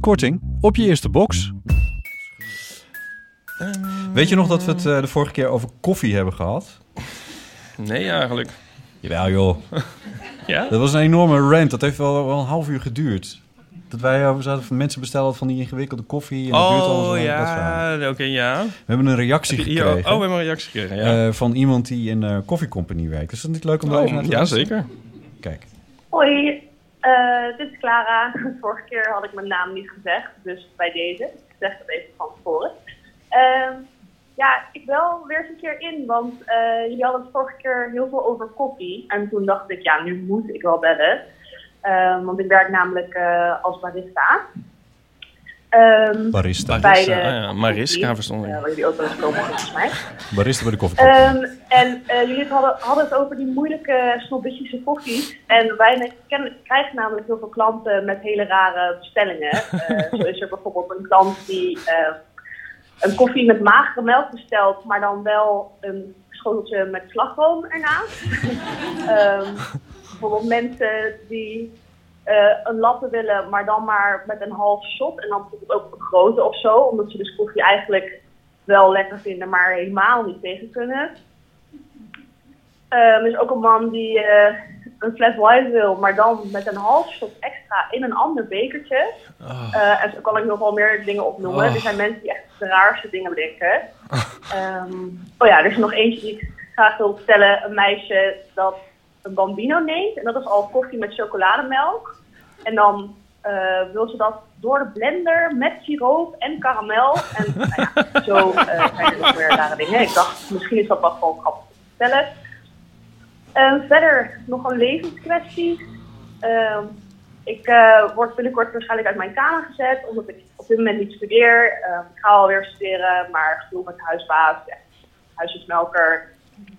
korting op je eerste box. Weet je nog dat we het eh, de vorige keer over koffie hebben gehad? Nee, eigenlijk. Jawel joh. Ja? Dat was een enorme rant. Dat heeft wel, wel een half uur geduurd. Dat wij eh, we zaten van mensen bestellen van die ingewikkelde koffie. En dat duurt al Oh, zo lang. Dat verhaal. ja. Oké, ja. We hebben een reactie hier- gekregen. oh, we hebben een reactie gekregen, ja. eh, van iemand die in een koffiecompany werkt. Is dat niet leuk om daar Oh, even naar te ja, luisteren? zeker. Kijk. Hoi, eh, dit is Clara. Vorige keer had ik mijn naam niet gezegd, dus bij deze. Ik zeg het even van tevoren. Ehm, ja, ik bel weer eens een keer in, want eh jullie hadden het vorige keer heel veel over koffie. En toen dacht ik, ja, nu moet ik wel bellen. Ehm, want ik werk namelijk eh, als barista. Ehm, Barista. Bij de Barista, ah ja, Mariska koffie, verstond ik. eh, waar jullie ook wel eens komen, volgens mij. Barista bij de koffiecompany. Ehm, en eh, jullie hadden, hadden het over die moeilijke snobistische koffies. En wij kennen, krijgen namelijk heel veel klanten met hele rare bestellingen. Eh, zo is er bijvoorbeeld een klant die eh, een koffie met magere melk bestelt, maar dan wel een schoteltje met slagroom ernaast. Bijvoorbeeld mensen die eh, een latte willen, maar dan maar met een half shot. En dan bijvoorbeeld ook een grote of zo, omdat ze dus koffie eigenlijk wel lekker vinden, maar helemaal niet tegen kunnen. Ehm, er is ook een man die eh, een flat white wil, maar dan met een half shot extra in een ander bekertje. Eh, en zo kan ik nog wel meer dingen opnoemen. Oh. Er zijn mensen die echt de raarste dingen bedenken. Ehm, oh ja, er is nog eentje die ik graag wil vertellen. Een meisje dat een bambino neemt. En dat is al koffie met chocolademelk. En dan eh, wil ze dat door de blender met siroop en karamel. En nou ja, zo eh, zijn er nog meer rare dingen. Ik dacht, misschien is dat wel gewoon grappig te vertellen. Verder nog een levenskwestie. Ehm, ik eh, word binnenkort waarschijnlijk uit mijn kamer gezet, omdat ik op dit moment niet studeer. Ehm, ik ga alweer studeren, maar gedoe met huisbaas, huisjesmelker,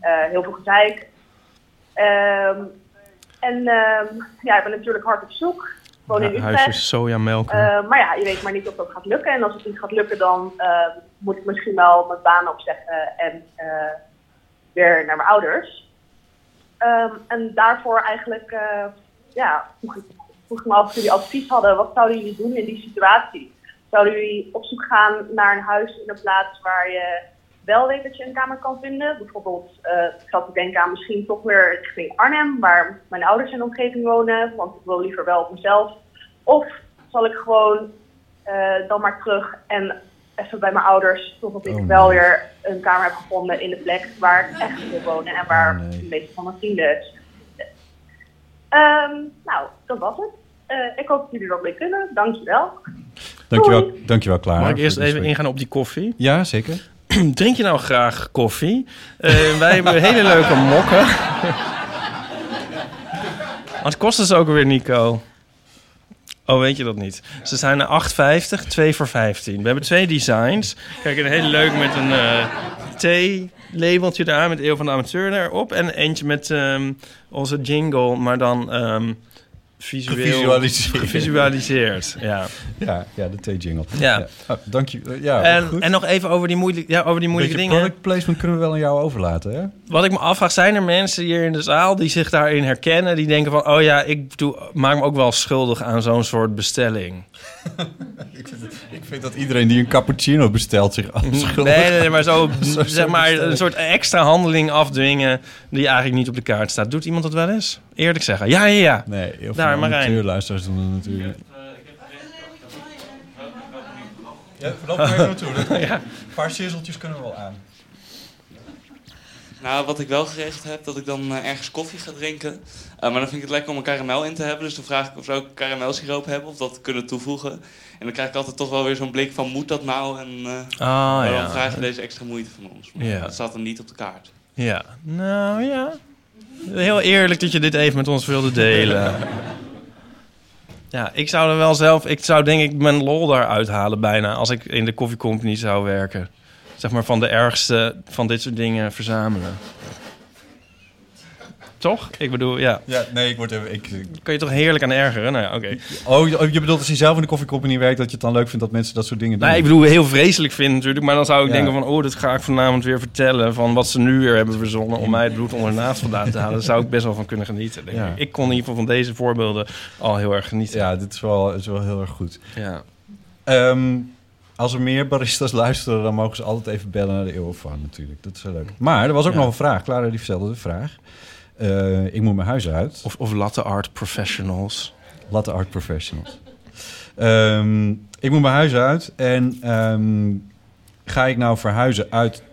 heel veel gezeik. Ehm, en ehm, ja, ik ben natuurlijk hard op zoek. Gewoon in Utrecht. Huisjes sojamelk. Eh, maar ja, je weet maar niet of dat gaat lukken. En als het niet gaat lukken, dan eh, moet ik misschien wel mijn baan opzeggen en eh, weer naar mijn ouders. Ehm, en daarvoor eigenlijk, eh, ja, vroeg ik, vroeg ik me af of jullie advies hadden. Wat zouden jullie doen in die situatie? Zouden jullie op zoek gaan naar een huis in een plaats waar je wel weet dat je een kamer kan vinden? Bijvoorbeeld, eh, ik zat te denken aan misschien toch weer richting Arnhem, waar mijn ouders in de omgeving wonen, want ik wil liever wel op mezelf. Of zal ik gewoon eh, dan maar terug en even bij mijn ouders, totdat ik wel weer een kamer heb gevonden in de plek waar ik echt wil wonen en waar de meeste van mijn vrienden zitten. Ehm, nou, dat was het. Eh, ik hoop dat jullie er ook mee kunnen. Dankjewel. Dankjewel, dankjewel Clara. Mag ik eerst even ingaan op die koffie? Ja, zeker. Drink je nou graag koffie? Eh, wij hebben hele leuke mokken. Wat kosten ze ook weer, Nico? Oh, weet je dat niet? Ze zijn 8,50, 2 voor 15. We hebben twee designs. Kijk, een hele leuk met een eh thee-labeltje daar met Eeuw van de Amateur erop. En eentje met ehm, onze jingle, maar dan ehm, visueel Gevisualiseerd. gevisualiseerd. Ja. Ja, ja de thee-jingle. Ja. Ah, dank je. eh, ja, en, goed. en nog even over die, moeilijk, ja, over die moeilijke Beetje dingen. product placement kunnen we wel aan jou overlaten, hè? Wat ik me afvraag, zijn er mensen hier in de zaal die zich daarin herkennen? Die denken van, oh ja, ik doe, maak me ook wel schuldig aan zo'n soort bestelling. ik, vind ik vind dat iedereen die een cappuccino bestelt zich afschuldigt. Nee, nee, nee, maar zo, zeg maar, bestelling. een soort extra handeling afdwingen die eigenlijk niet op de kaart staat. Doet iemand dat wel eens? Eerlijk zeggen. Ja, ja, ja. Nee, heel veel Daar, Marijn. amateurluisteraars doen dat natuurlijk. Ja, loop er even naartoe. Dat- Ja. Een paar sizzeltjes kunnen we wel aan. Nou, wat ik wel geregeld heb, dat ik dan eh, ergens koffie ga drinken. Eh, maar dan vind ik het lekker om een karamel in te hebben. Dus dan vraag ik of ze ook karamelsiroop hebben of dat kunnen toevoegen. En dan krijg ik altijd toch wel weer zo'n blik van moet dat nou? En eh, waarom ja. vraag je deze extra moeite van ons? Maar Ja. Dat staat dan niet op de kaart. Ja, nou ja. Heel eerlijk dat je dit even met ons wilde delen. Ja, ik zou er wel zelf... Ik zou denk ik mijn lol daaruit halen bijna... als ik in de koffiecompany zou werken. Zeg maar van de ergste van dit soort dingen verzamelen. Toch? Ik bedoel, ja. Ja, nee, ik word even... Ik, Kun je toch heerlijk aan ergeren? Nou ja, oké. oh, je- je bedoelt als je zelf in de koffiecompany werkt... dat je het dan leuk vindt dat mensen dat soort dingen doen? Nou, ik bedoel, heel vreselijk vinden natuurlijk. Maar dan zou ik Ja. denken van... oh, dit ga ik vanavond weer vertellen... van wat ze nu weer hebben verzonnen... om mij het bloed onder de naast vandaan te halen. Daar zou ik best wel van kunnen genieten. Denk Ja. ik. ik kon in ieder geval van deze voorbeelden al heel erg genieten. Ja, dit is wel, is wel heel erg goed. Ja. Ehm, als er meer baristas luisteren, dan mogen ze altijd even bellen naar de Eeuwenfoon natuurlijk. Dat is wel leuk. Maar er was ook Ja. nog een vraag. Clara die vertelde de vraag. Eh, ik moet mijn huis uit. Of, of latte art professionals. Latte art professionals. Ehm, ik moet mijn huis uit en ehm, ga ik nou verhuizen uit...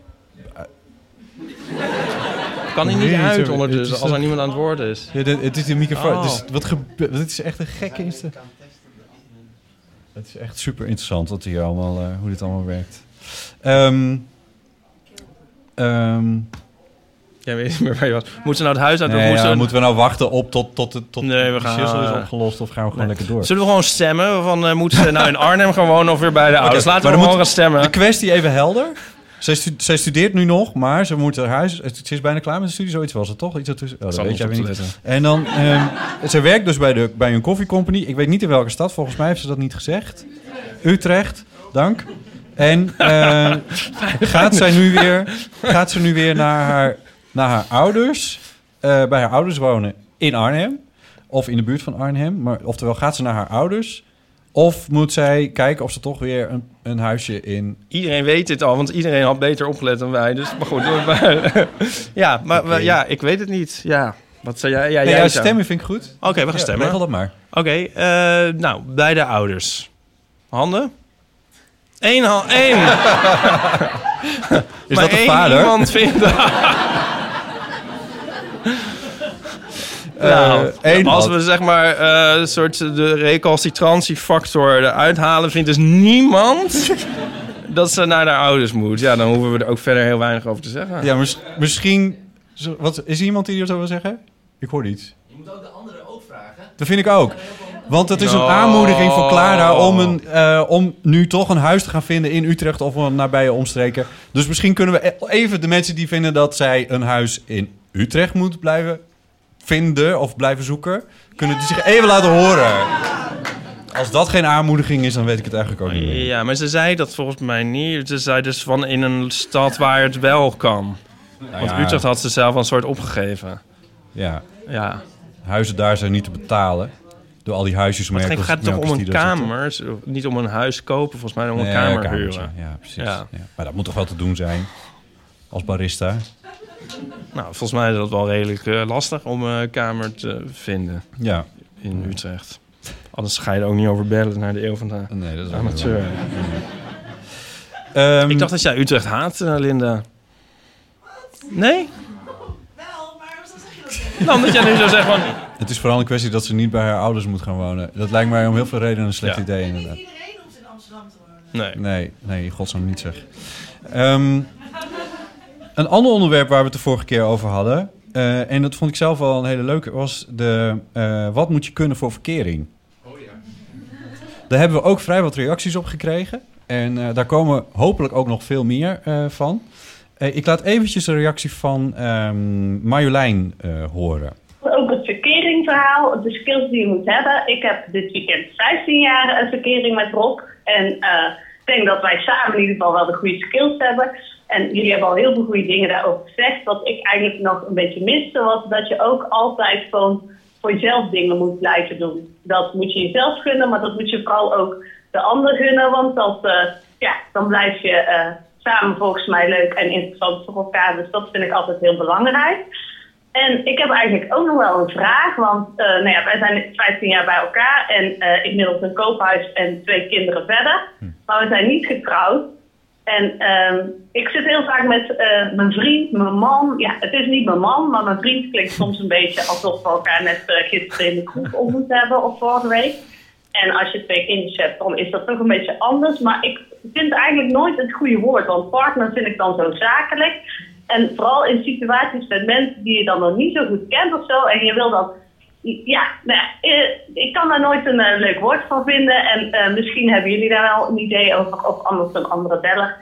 Kan hij niet Nee, uit ondertussen als er niemand aan het woord is? Ja, dit- het is de microfoon. Oh. Dus wat gebeurt? Dit is echt een gekke insta. Het is echt super interessant wat hier allemaal, eh, hoe dit allemaal werkt. Ehm, Jij weet niet meer waar je was. Moeten ze nou het huis uit? nee, of moeten ja, ze- moeten we nou wachten op tot, tot, tot, tot Nee, we de gaan- shizzle is opgelost of gaan we gewoon Nee. lekker door? Zullen we gewoon stemmen? Van, eh, moeten ze nou in Arnhem wonen of weer bij de ouders? Laten we gewoon gaan stemmen. De kwestie even helder. Zij, stu- zij studeert nu nog, maar ze moet haar huis... Ze is bijna klaar met de studie, zoiets was het toch? Iets ertussen. Oh, dat weet jij niet. En dan... ehm ze werkt dus bij, de, bij een koffiecompany. Ik weet niet in welke stad. Volgens mij heeft ze dat niet gezegd. Utrecht, dank. En eh, gaat, zij nu weer, gaat ze nu weer naar haar naar haar ouders, eh, bij haar ouders wonen in Arnhem of in de buurt van Arnhem. Maar oftewel, gaat ze naar haar ouders of moet zij kijken of ze toch weer een, een huisje in... Iedereen weet dit al, want iedereen had beter opgelet dan wij. Dus, maar goed. maar- ja, maar ja, ik weet het niet. Ja, wat zou jij? Ja, Nee, jij ja, stemmen vind ik goed. Oké, we gaan Ja, stemmen. regel dat maar. Oké, eh, nou, bij de ouders. Handen? Eén hand, één. Is Maar dat de één vader? iemand vindt... Eh, nou, één als we zeg maar eh, een soort de recalcitratiefactor eruit halen, vindt dus niemand dat ze naar haar ouders moet. Ja, dan hoeven we er ook verder heel weinig over te zeggen. Ja, mis- misschien... Wat, is er iemand die zo wil zeggen? Ik hoor iets. Je moet ook de anderen ook vragen. Dat vind ik ook. Want het is een aanmoediging voor Clara om, een, eh, om nu toch een huis te gaan vinden in Utrecht of een nabije omstreken. Dus misschien kunnen we e- even de mensen die vinden dat zij een huis in Utrecht moet blijven vinden of blijven zoeken, kunnen die zich even laten horen. Als dat geen aanmoediging is, dan weet ik het eigenlijk ook niet meer. Ja, maar ze zei dat volgens mij niet. Ze zei dus van in een stad waar het wel kan. Want ja. Utrecht had ze zelf een soort opgegeven. Ja. Ja. Huizen daar zijn niet te betalen. Door al die huisjes Maar het gaat toch om een er kamer, niet om een huis kopen, volgens mij om een Nee, kamer kamers, huren. Ja, precies. Ja. Ja. Maar dat moet toch wel te doen zijn als barista. Nou, volgens mij is dat wel redelijk eh, lastig om een kamer te vinden. Ja. In Utrecht. Anders ga je er ook niet over bellen naar de eeuw van de nee, dat is amateur. Ehm, Ik dacht dat jij Utrecht haat, eh, Linda. Nee? Nou, omdat jij nu zo zegt van... Het is vooral een kwestie dat ze niet bij haar ouders moet gaan wonen. Dat lijkt mij om heel veel redenen een slecht Ja. idee inderdaad. Nee. Nee, nee, in godsnaam niet zeg. Ehm, een ander onderwerp waar we het de vorige keer over hadden... eh, en dat vond ik zelf wel een hele leuke... was de eh, wat moet je kunnen voor verkering? Daar hebben we ook vrij wat reacties op gekregen. En eh, daar komen hopelijk ook nog veel meer eh, van. Eh, ik laat eventjes de reactie van ehm, Marjolein eh, horen. Ook het verkeringverhaal, de skills die je moet hebben. Ik heb dit weekend 15 jaar een verkering met Rob. En eh, ik denk dat wij samen in ieder geval wel de goede skills hebben. En jullie hebben al heel veel goede dingen daarover gezegd. Wat ik eigenlijk nog een beetje miste was dat je ook altijd gewoon voor jezelf dingen moet blijven doen. Dat moet je jezelf gunnen, maar dat moet je vooral ook de ander gunnen. Want dat, eh, ja, dan blijf je eh, samen volgens mij leuk en interessant voor elkaar. Dus dat vind ik altijd heel belangrijk. En ik heb eigenlijk ook nog wel een vraag, want eh, nou ja, wij zijn 15 jaar bij elkaar en inmiddels een koophuis en twee kinderen verder. Maar we zijn niet getrouwd. En ehm, ik zit heel vaak met eh, mijn vriend, mijn man. Ja, het is niet mijn man, maar mijn vriend klinkt soms een beetje alsof we elkaar net eh, gisteren in de kroeg ontmoet hebben of vorige week. En als je twee kindjes hebt, dan is dat toch een beetje anders. Maar ik vind eigenlijk nooit het goede woord, want partner vind ik dan zo zakelijk. En vooral in situaties met mensen die je dan nog niet zo goed kent of zo. En je wil dan, ja, nou ja, eh, ik kan daar nooit een eh, leuk woord van vinden. En eh, misschien hebben jullie daar wel een idee over, of anders een andere beller.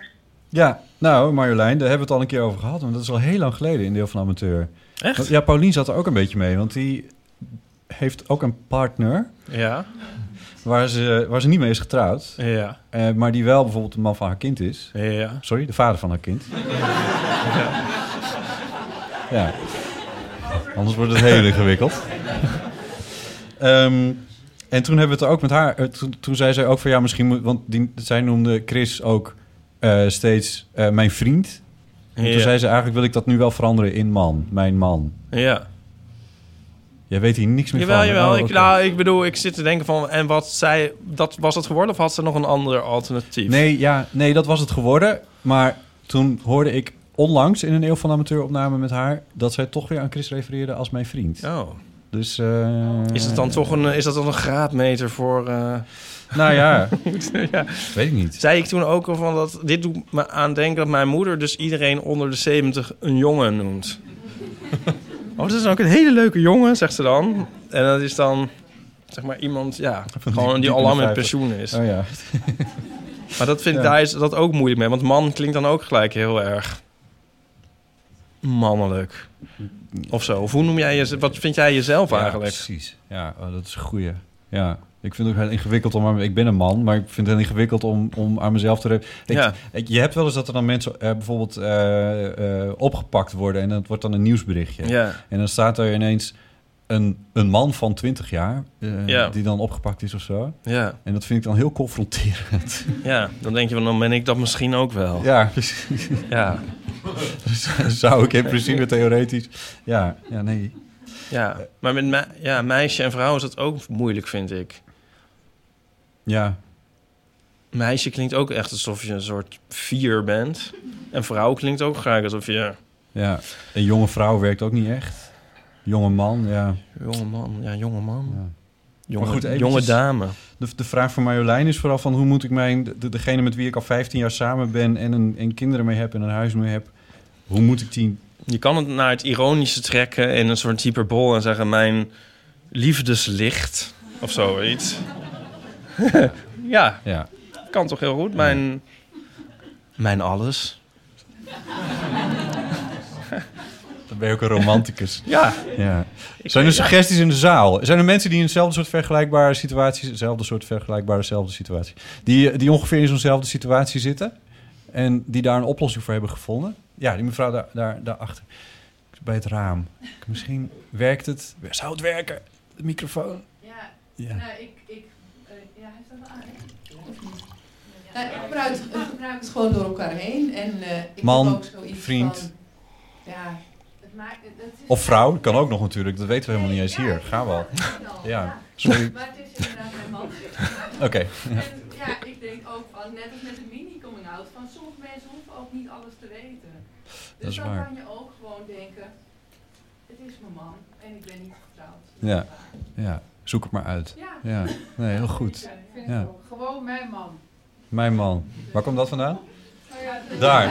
Ja, nou Marjolein, daar hebben we het al een keer over gehad. Want dat is al heel lang geleden in Deel van Amateur. Echt? Want, ja, Paulien zat er ook een beetje mee. Want die heeft ook een partner. Ja. Waar ze, waar ze niet mee is getrouwd. Ja. Eh, maar die wel bijvoorbeeld de man van haar kind is. Ja. Sorry, de vader van haar kind. Ja. Anders wordt het heel ingewikkeld. Ehm, en toen hebben we het er ook met haar... eh, Toen, toen zei zij ook van ja, misschien moet... Want die, zij noemde Chris ook eh, steeds eh, mijn vriend. En Ja. toen zei ze eigenlijk wil ik dat nu wel veranderen in man. Mijn man. Ja. Jij weet hier niks meer Jawel, van. jawel. Oh, ik, nou, ik bedoel, ik zit te denken van... En wat zij... Dat, was het geworden of had ze nog een ander alternatief? Nee, ja, nee, dat was het geworden. Maar toen hoorde ik onlangs in een Eeuw van de Amateur opname met haar... dat zij toch weer aan Chris refereerde als mijn vriend. Oh. Dus... eh, Is het dan toch een, is dat dan een graadmeter voor... eh, Nou ja, ja. weet ik niet. Zei ik toen ook al van dat... Dit doet me aan denken dat mijn moeder dus iedereen onder de 70 een jongen noemt. oh, dat is ook een hele leuke jongen, zegt ze dan. En dat is dan, zeg maar, iemand, ja, gewoon die al lang met pensioen is. Oh ja. Maar dat vind, Ja. daar is dat ook moeilijk mee. Want man klinkt dan ook gelijk heel erg mannelijk. Of zo. Of hoe noem jij je, wat vind jij jezelf Ja, eigenlijk? precies. Ja, oh, dat is een goeie. Ja, ik vind het ook heel ingewikkeld om... Ik ben een man, maar ik vind het heel ingewikkeld om, om aan mezelf te... Ik, Ja. ik- je hebt wel eens dat er dan mensen eh, bijvoorbeeld eh, eh, opgepakt worden... en dat wordt dan een nieuwsberichtje. Ja. En dan staat er ineens een, een man van 20 jaar... eh, Ja. die dan opgepakt is of zo. Ja. En dat vind ik dan heel confronterend. Ja, dan denk je van, dan ben ik dat misschien ook wel. Ja, precies. Ja. Zou ik in principe theoretisch... Ja, ja nee. Ja, maar met me ja, meisje en vrouw is dat ook moeilijk, vind ik. Ja. Meisje klinkt ook echt alsof je een soort vier bent. En vrouw klinkt ook graag alsof je... Ja, een jonge vrouw werkt ook niet echt. Jonge man, ja. Jonge man, ja, jonge man. Jonge, Maar goed, jonge eventjes- dame. De, de vraag van Marjolein is vooral van hoe moet ik mijn... De, degene met wie ik al 15 jaar samen ben en, een, en kinderen mee heb en een huis mee heb... Hoe moet ik die... Je kan het naar het ironische trekken in een soort hyperbol en zeggen... mijn liefdeslicht of zoiets. ja, ja, kan toch heel goed. Mijn, mijn alles. Ben je ook een romanticus. Ja. ja. Ik Zijn er suggesties in de zaal? Zijn er mensen die in eenzelfde soort vergelijkbare situaties... Hetzelfde soort vergelijkbare, dezelfde situatie... Die, die ongeveer in zo'nzelfde situatie zitten... en die daar een oplossing voor hebben gevonden? Ja, die mevrouw daar, daar, daarachter. Bij het raam. Misschien werkt het... Zou het werken? De microfoon? Ja, Ja. nou, ik, ik, eh, ja, hij staat wel aan? Of niet? Nou, ik gebruik, het- ik gebruik het gewoon door elkaar heen. En eh, ik Man, heb ook zoiets vriend. van... Ja, is Of vrouw, kan ook nog natuurlijk. Dat weten we helemaal niet eens hier. Gaan we al. Ja, sorry. Maar het is inderdaad mijn man. Oké, ja. En ja, ik denk ook van, net als met de mini-coming-out, van sommige mensen hoeven ook niet alles te weten. Dus Dat is dan waar. kan je ook gewoon denken, het is mijn man en ik ben niet getrouwd. Ja, ja. Zoek het maar uit. Ja. Ja, nee, heel goed. Ja. gewoon mijn man. Mijn man. Waar komt dat vandaan? Daar.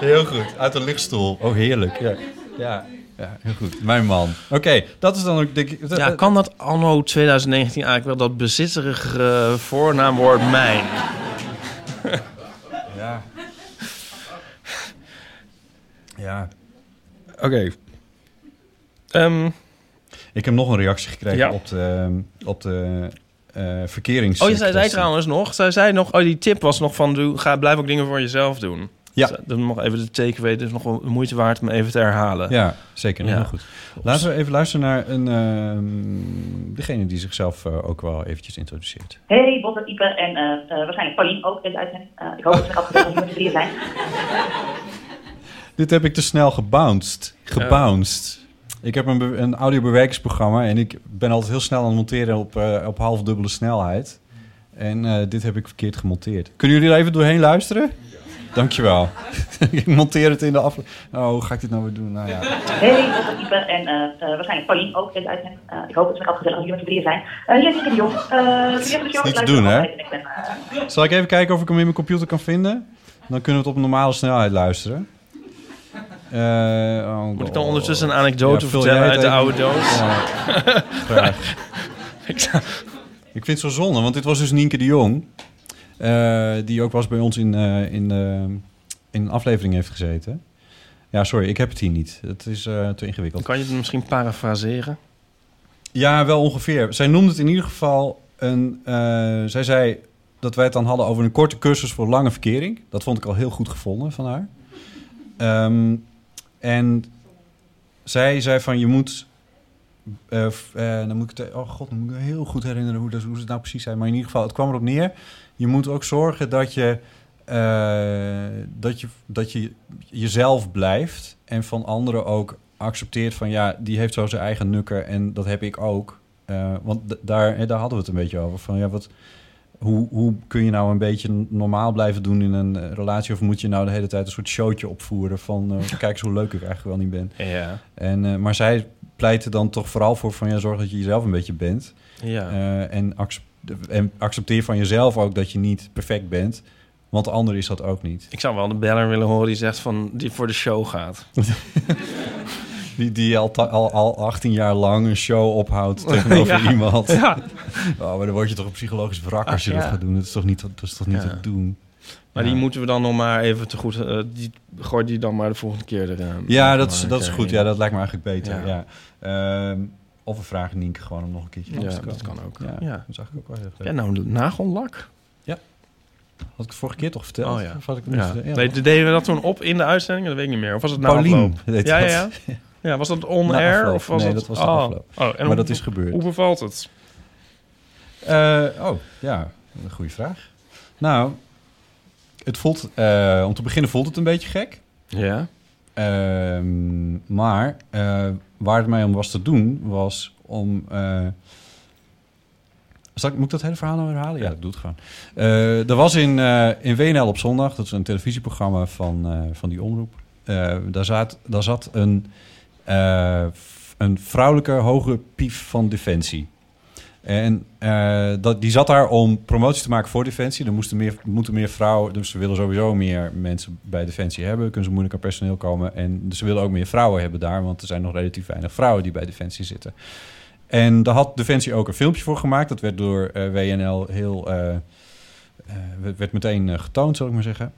Heel goed. Uit de lichtstoel. Oh, heerlijk. Ja, ja. ja heel goed. Mijn man. Oké, dat is dan ook... Denk ik, Ja, kan dat anno 2019 eigenlijk wel dat bezitterige voornaamwoord mijn? Ja. Ja. Oké. Ehm, Ik heb nog een reactie gekregen Ja. op de, op de eh verkerings... oh, je zei, zei trouwens nog, zij zei nog, oh, die tip was nog van, doe, ga, blijf ook dingen voor jezelf doen. Ja. Dus, dat nog even de takeaway, dus nog wel de moeite waard om even te herhalen. Ja, zeker. Ja. Heel goed. Laten we even luisteren naar een, ehm, degene die zichzelf eh, ook wel eventjes introduceert. Hey, Botte, Ipe en eh, eh, waarschijnlijk Paulien ook deze uitzending. Eh, ik hoop dat nog altijd met z'n drieën zijn. Dit heb ik te snel gebounced. Gebounced. Ik heb een, een audiobewerkingsprogramma en ik ben altijd heel snel aan het monteren op, eh, op halfdubbele snelheid. En eh, dit heb ik verkeerd gemonteerd. Kunnen jullie er even doorheen luisteren? Dankjewel. ik monteer het in de aflevering. Oh, hoe ga ik dit nou weer doen? Nou ja. Hey, Ipe en eh, eh, waarschijnlijk Paulien ook. Eh, ik hoop dat nog altijd gezellig hier met z'n drieën zijn. Eh hier is de Jong. Eh, jullie show. Niet te doen, hè? altijd en Ik ben, Zal ik even kijken of ik hem in mijn computer kan vinden? Dan kunnen we het op normale snelheid luisteren. Eh, oh, Moet ik dan ondertussen een anekdote vertellen uit de oude doos? Ja, graag. ik vind het zo zonde, want dit was dus Nienke de Jong. eh, die ook was bij ons in, eh, in, in een aflevering heeft gezeten. Ja, sorry, ik heb het hier niet. Het is te ingewikkeld. Kan je het misschien parafraseren? Ja, wel ongeveer. Zij noemde het in ieder geval een. zij zei dat wij het dan hadden over een korte cursus voor lange verkering. Dat vond ik al heel goed gevonden van haar. Ehm, en zij zei van je moet. eh, dan moet ik het. Oh god, dan moet ik me heel goed herinneren hoe, dat, hoe ze het nou precies zei. Maar in ieder geval, het kwam erop neer. Je moet ook zorgen dat je. eh, dat, je, dat je jezelf blijft en van anderen ook accepteert van ja, die heeft zo zijn eigen nukker en dat heb ik ook. Want daar, daar hadden we het een beetje over. Van ja, wat, hoe, hoe kun je nou een beetje normaal blijven doen in een eh, relatie? Of moet je nou de hele tijd een soort showtje opvoeren van eh, kijk eens hoe leuk ik eigenlijk wel niet ben. Ja. En, eh, maar zij pleitte dan toch vooral voor van ja, zorg dat je jezelf een beetje bent. Ja. En, en accepteer van jezelf ook dat je niet perfect bent. Want de ander is dat ook niet. Ik zou wel de beller willen horen die zegt van, die voor de show gaat. Die, die al, al, al 18 jaar lang een show ophoudt tegenover Ja. iemand. Ja. Oh, maar dan word je toch een psychologisch wrak als je Ach, dat ja. gaat doen. Dat is toch niet, dat is toch niet Ja. te doen. Maar Ja. die moeten we dan nog maar even te goed... eh, die gooi die dan maar de volgende keer er. eh, Ja, dat is, dat is goed. Ja, dat lijkt me eigenlijk beter. Ja. Ja. Ehm, Of we vragen Nienke gewoon om nog een keertje Ja, langs te dat kan ook. Ja, Ja. dat zag ik ook wel heel. Ja, nou, een nagellak. Ja. Had ik het vorige keer toch verteld? Oh ja. Of had ik het ja. Ja. Nee, deden we dat toen op in de uitzending? Dat weet ik niet meer. Of was het na Paulien afloop? deed ja, ja, ja. Ja, was dat on Na air? afloop. Of was Nee, dat... dat was na oh. afloop. Oh, en Maar hoe- dat is gebeurd. Hoe bevalt het? Eh, oh, ja, een goede vraag. Nou, het voelt, eh, om te beginnen voelt het een beetje gek. Ja. Ehm, maar eh, waar het mij om was te doen, was om... eh, zal ik, moet ik dat hele verhaal nou herhalen? Ja, ik doe het gewoon. Eh, er was in, eh, in WNL op zondag, dat is een televisieprogramma van, eh, van die omroep. eh, daar, zat, daar zat een, eh, een vrouwelijke hoge pief van Defensie. En eh, dat, die zat daar om promotie te maken voor Defensie. Er moesten meer, moeten meer vrouwen, dus ze willen sowieso meer mensen bij Defensie hebben. Kunnen ze moeilijk aan personeel komen. En ze willen ook meer vrouwen hebben daar, want er zijn nog relatief weinig vrouwen die bij Defensie zitten. En daar had Defensie ook een filmpje voor gemaakt. Dat werd door eh, WNL heel. werd- meteen getoond, zal ik maar zeggen.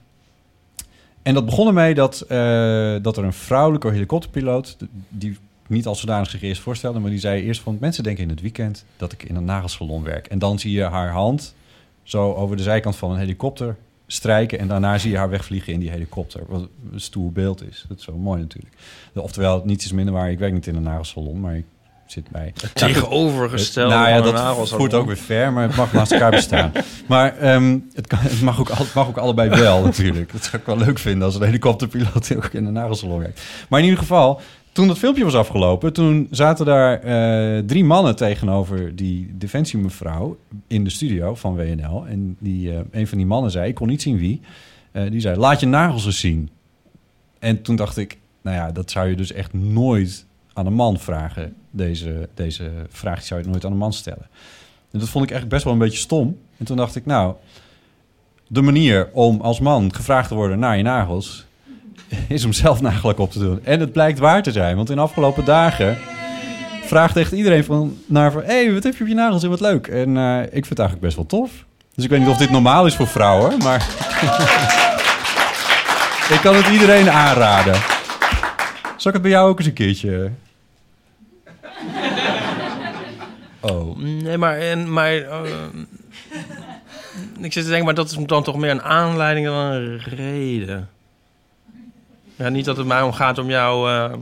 En dat begon ermee dat, eh, dat er een vrouwelijke helikopterpiloot, die niet als zodanig zich eerst voorstelde, maar die zei eerst van mensen denken in het weekend dat ik in een nagelsalon werk. En dan zie je haar hand zo over de zijkant van een helikopter strijken en daarna zie je haar wegvliegen in die helikopter. Wat een stoer beeld is. Dat is zo mooi natuurlijk. Oftewel, niets is minder waar. Ik werk niet in een nagelsalon, maar ik zit bij... Het tegenovergestelde Nou ja, dat voert ook weer ver, maar het mag naast elkaar bestaan. Maar ehm, het, kan, het, mag ook, al- het mag ook allebei wel natuurlijk. Dat zou ik wel leuk vinden als een helikopterpiloot ook in een nagelsalon werkt. Maar in ieder geval, toen dat filmpje was afgelopen... toen zaten daar eh, drie mannen tegenover die defensiemevrouw... in de studio van WNL. En die, eh, een van die mannen zei, ik kon niet zien wie... eh, die zei, laat je nagels eens zien. En toen dacht ik, nou ja, dat zou je dus echt nooit aan een man vragen. Deze, deze vraag zou je nooit aan een man stellen. En dat vond ik echt best wel een beetje stom. En toen dacht ik, nou, de manier om als man gevraagd te worden naar je nagels... is om zelf nagellak op te doen. En het blijkt waar te zijn, want in de afgelopen dagen... vraagt echt iedereen van, naar van... hé, hey, wat heb je op je nagels en wat leuk. En eh, ik vind het eigenlijk best wel tof. Dus ik weet niet of dit normaal is voor vrouwen, maar... ik kan het iedereen aanraden. Zal ik het bij jou ook eens een keertje... Oh. Nee, maar... En, maar eh, ik zit te denken, maar dat is dan toch meer een aanleiding dan een reden. Ja, niet dat het mij om gaat om jou... eh,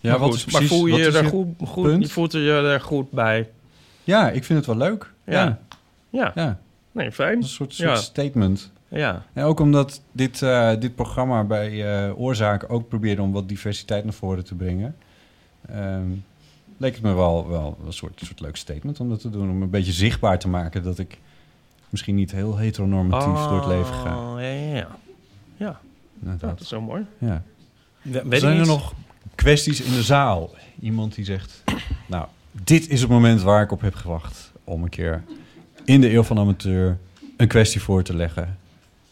Ja, maar wat goed, is maar precies- voel je wat je er goed, goed, punt? je voelt er je er goed bij? Ja, ik vind het wel leuk. Ja. Ja. Ja. Nee, fijn. Een soort, soort Ja. statement. Ja. En ook omdat dit, eh, dit programma bij eh Oorzaken ook probeerde om wat diversiteit naar voren te brengen. ehm, leek het me wel, wel een soort, soort leuk statement om dat te doen. Om een beetje zichtbaar te maken dat ik misschien niet heel heteronormatief door het leven ga. Oh, ja, ja, ja. Ja. Ja, dat is zo mooi. Ja. Zijn er nog kwesties in de zaal? Iemand die zegt, nou, dit is het moment waar ik op heb gewacht om een keer in de eeuw van amateur een kwestie voor te leggen.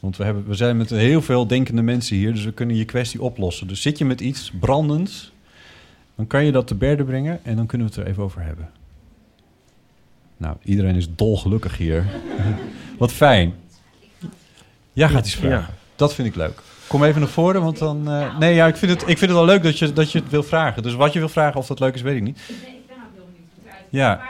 Want we, hebben, we zijn met heel veel denkende mensen hier, dus we kunnen je kwestie oplossen. Dus zit je met iets brandends, dan kan je dat te berde brengen en dan kunnen we het er even over hebben. Nou, iedereen is dolgelukkig hier. Wat fijn. Jij gaat iets vragen. Ja. Dat vind ik leuk. Kom even naar voren, want dan... eh, nee, ja, ik vind, het, ik vind het wel leuk dat je, dat je het wil vragen. Dus wat je wil vragen, of dat leuk is, weet ik niet. Ja.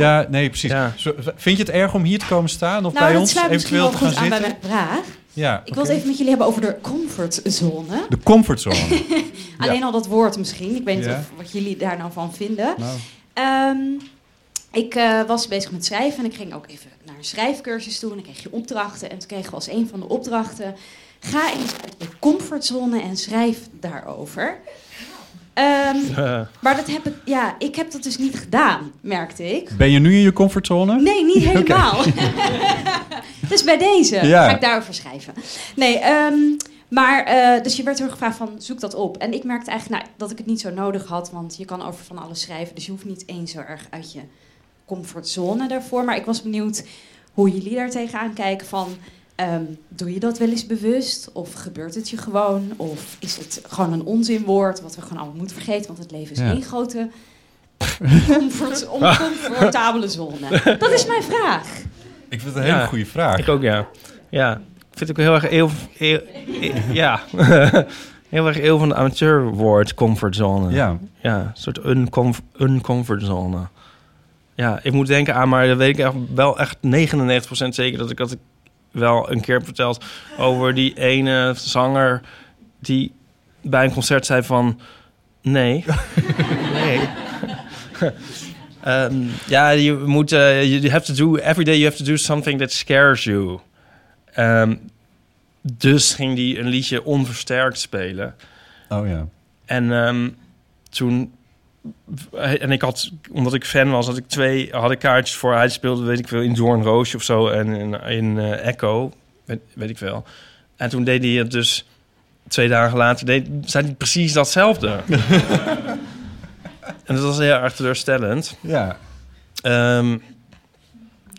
Ja, nee, precies. Zo, Vind je het erg om hier te komen staan of Nou, bij dat ons sluit misschien eventueel wel te gaan goed aan bij zitten? mijn vraag. Ja, Ik wil het even met jullie hebben over de comfortzone. De comfortzone. Alleen Ja. al dat woord misschien. Ik weet niet Ja. of, wat jullie daar nou van vinden. Nou. Ehm, ik eh, was bezig met schrijven en ik ging ook even naar een schrijfcursus toe. En dan kreeg je opdrachten. En toen kregen we als een van de opdrachten... Ga eens uit je comfortzone en schrijf daarover. Ehm, Eh, maar dat heb ik, ja, ik heb dat dus niet gedaan, merkte ik. Ben je nu in je comfortzone? Nee, niet helemaal. dus bij deze Ja. ga ik daarover schrijven. Nee, ehm, maar eh, dus je werd er gevraagd van zoek dat op. En ik merkte eigenlijk nou, dat ik het niet zo nodig had, want je kan over van alles schrijven. Dus je hoeft niet eens zo erg uit je comfortzone daarvoor. Maar ik was benieuwd hoe jullie daar tegenaan kijken van... ehm, doe je dat wel eens bewust? Of gebeurt het je gewoon? Of is het gewoon een onzinwoord wat we gewoon allemaal moeten vergeten? Want het leven is Ja. één grote comfort, oncomfortabele zone. Dat is mijn vraag. Ik vind het een hele Ja, goede vraag. Ik ook, ja. Ja, ik vind het ook heel erg... Heel, heel- heel- ja. heel erg eeuw van de amateurwoord, comfortzone. Ja. Ja, een soort uncomf uncomfortzone. Ja, ik moet denken aan, maar dat weet ik echt, wel echt 99% zeker dat ik dat ik wel een keer verteld over die ene zanger die bij een concert zei van nee, nee. Ehm, ja, je moet, eh, you have to do, every day you have to do something that scares you. Ehm, dus ging die een liedje onversterkt spelen. Oh ja. En ehm, toen... En ik had, omdat ik fan was, had ik twee had ik kaartjes voor. Hij speelde, weet ik veel, in Doornroosje of zo. En in, in eh, Echo, weet, weet ik veel. En toen deed hij het dus... Twee dagen later deed, zei hij precies datzelfde. en dat was heel erg teleurstellend. Ja. Ehm,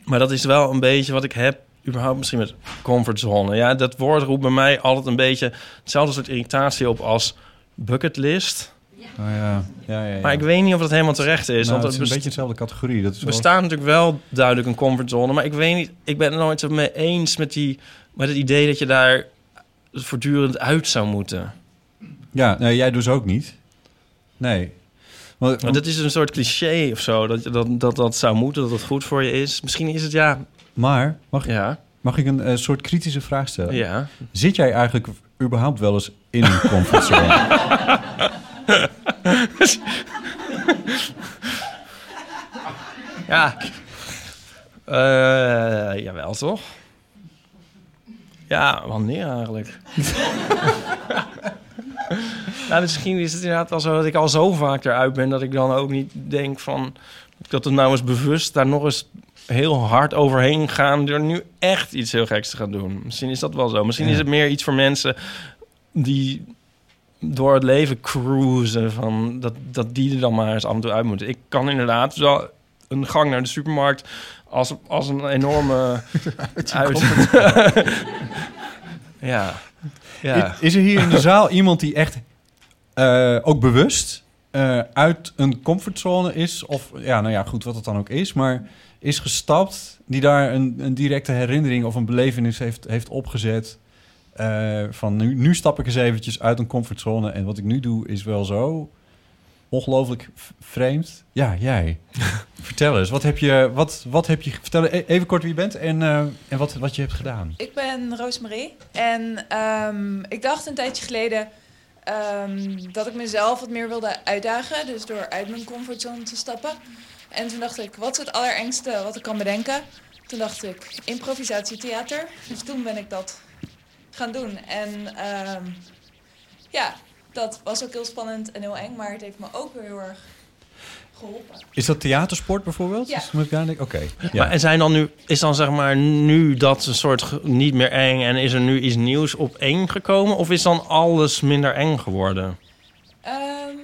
maar dat is wel een beetje wat ik heb, überhaupt misschien met comfortzone. Ja, dat woord roept bij mij altijd een beetje hetzelfde soort irritatie op als bucketlist. Oh ja. Ja, ja, ja. Maar ik weet niet of dat helemaal terecht is. Nou, want het is een best- beetje dezelfde categorie. Dat is wel- bestaat natuurlijk wel duidelijk een comfortzone. Maar ik weet niet, ik ben het nooit mee eens met, die, met het idee dat je daar voortdurend uit zou moeten. Ja, nee, jij dus ook niet. Nee. Maar, Maar dat is een soort cliché of zo. Dat, je- dat, dat dat zou moeten, dat het goed voor je is. Misschien is het ja. Maar, mag, ja. mag ik een eh, soort kritische vraag stellen? Ja. Zit jij eigenlijk überhaupt wel eens in een comfortzone? Ja. Eh jawel, toch? Ja, wanneer eigenlijk? nou, misschien is het inderdaad wel zo dat ik al zo vaak eruit ben... dat ik dan ook niet denk van... dat het nou eens bewust daar nog eens heel hard overheen gaan... door nu echt iets heel geks te gaan doen. Misschien is dat wel zo. Misschien Ja. is het meer iets voor mensen die door het leven cruisen... Van dat, dat die er dan maar eens af en toe uit moeten. Ik kan inderdaad wel een gang naar de supermarkt... als, als een enorme... uit. ja. ja. Is er hier in de zaal iemand die echt eh, ook bewust eh, uit een comfortzone is? Of ja, nou ja, goed, wat het dan ook is, maar is gestapt, die daar een, een directe herinnering of een belevenis heeft, heeft opgezet. Eh, van nu, nu stap ik eens eventjes uit een comfortzone en wat ik nu doe is wel zo ongelooflijk vreemd. Ja, jij. Vertel eens, wat heb je, wat, wat heb je, vertel e- even kort wie je bent en, eh, en wat, wat je hebt gedaan. Ik ben Roosmarie en ehm, ik dacht een tijdje geleden ehm, dat ik mezelf wat meer wilde uitdagen, dus door uit mijn comfortzone te stappen. En toen dacht ik, wat is het allerengste wat ik kan bedenken? Toen dacht ik, improvisatietheater. Dus toen ben ik dat gaan doen. En ehm, ja, dat was ook heel spannend en heel eng, maar het heeft me ook weer heel erg geholpen. Is dat theatersport bijvoorbeeld? Ja. Is- moet ik daar denken? Oké. Ja. Maar en zijn dan nu, is dan zeg maar nu dat een soort niet meer eng en is er nu iets nieuws op één gekomen? Of is dan alles minder eng geworden? Ehm,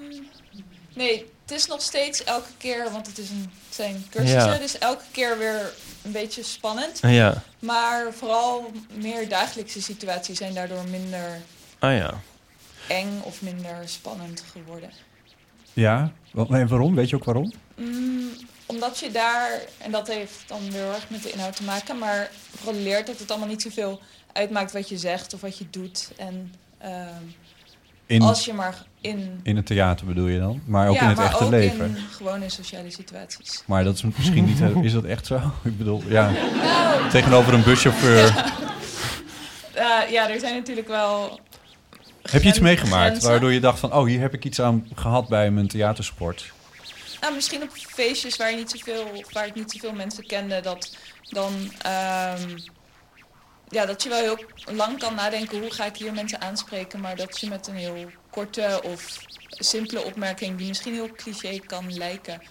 nee, het is nog steeds elke keer, want het, is een, het zijn cursussen, Ja. dus elke keer weer een beetje spannend. Ja. Maar vooral meer dagelijkse situaties zijn daardoor minder Ah ja. eng of minder spannend geworden. Ja, en waarom? Weet je ook waarom? Mm, omdat je daar, en dat heeft dan weer heel erg met de inhoud te maken, maar vooral leert dat het allemaal niet zoveel uitmaakt wat je zegt of wat je doet. En ehm, In- als je maar in... In het theater bedoel je dan? Maar ook ja, in het maar echte ook leven? in gewone sociale situaties. Maar dat is misschien niet... Is dat echt zo? Ik bedoel, ja. Nou. Tegenover een buschauffeur. Eh, ja, er zijn natuurlijk wel. Heb je iets meegemaakt grenzen. waardoor je dacht van... Oh, hier heb ik iets aan gehad bij mijn theatersport. Nou, misschien op feestjes waar, je niet zoveel, waar ik niet zoveel mensen kende, dat dan. ehm, ja, dat je wel heel lang kan nadenken hoe ga ik hier mensen aanspreken, maar dat je met een heel korte of simpele opmerking, die misschien heel cliché kan lijken,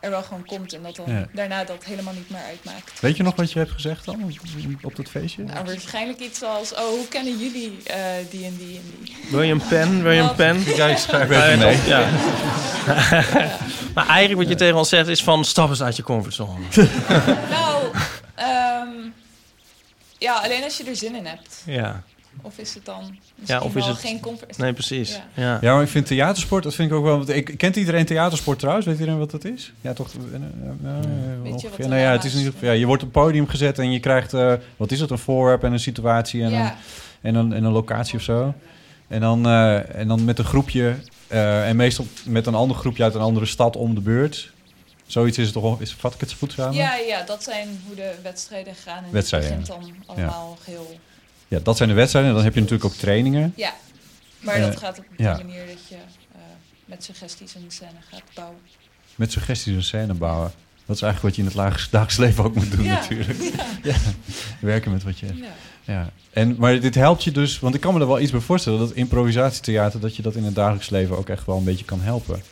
er wel gewoon komt en dat dan Ja. daarna dat helemaal niet meer uitmaakt. Weet je nog wat je hebt gezegd dan op dat feestje? Nou, waarschijnlijk iets als, oh, hoe kennen jullie eh, die en die en die? Wil je een pen? Wil je een pen? Ja, ik schrijf even mee. Ja. maar eigenlijk wat je tegen ons zegt is van stap eens uit je comfortzone. Nou, ja, alleen als je er zin in hebt. Ja. Of is het dan misschien Ja, of is wel het- geen comfort? Nee, precies. Ja. Ja. Ja, maar ik vind theatersport, dat vind ik ook wel... want Ik, kent iedereen theatersport trouwens? Weet iedereen wat dat is? Ja, toch? eh, eh, eh, wat ongeveer. er Nou ja, het is geval... Ja, je wordt op het podium gezet en je krijgt... eh, wat is het? Een voorwerp en een situatie en, Ja. een, en, een, en een locatie of zo. En dan, eh, en dan met een groepje, eh, en meestal met een ander groepje uit een andere stad om de beurt. Zoiets is het toch, is, vat ik het goed samen? Ja, ja, dat zijn hoe de wedstrijden gaan. En Wedstrijden, het begint dan allemaal heel... Ja, dat zijn de wedstrijden. En dan heb je natuurlijk ook trainingen. Ja, maar Eh, dat gaat op ja. manier dat je eh, met suggesties een scène gaat bouwen. Met suggesties een scène bouwen. Dat is eigenlijk wat je in het dagelijks leven ook moet doen Ja, natuurlijk. ja. Ja. Werken met wat je... Ja. Ja. En, maar dit helpt je dus... Want ik kan me er wel iets bij voorstellen... dat improvisatietheater... dat je dat in het dagelijks leven ook echt wel een beetje kan helpen.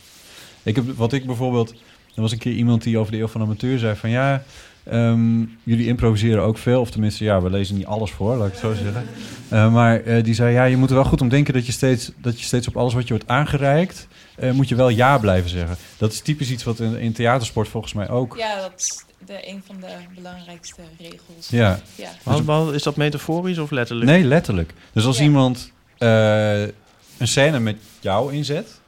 Ik heb, wat ik bijvoorbeeld... Er was een keer iemand die over de eeuw van de amateur zei van... ja, ehm, jullie improviseren ook veel. Of tenminste, ja, we lezen niet alles voor, laat ik het zo zeggen. Eh, maar eh, die zei, ja, je moet er wel goed om denken... dat je steeds, dat je steeds op alles wat je wordt aangereikt... eh, moet je wel ja blijven zeggen. Dat is typisch iets wat in, in theatersport volgens mij ook... Ja, dat is de, een van de belangrijkste regels. Ja. wat, is dat metaforisch of letterlijk? Nee, letterlijk. Dus als Ja. iemand eh, een scène met jou inzet...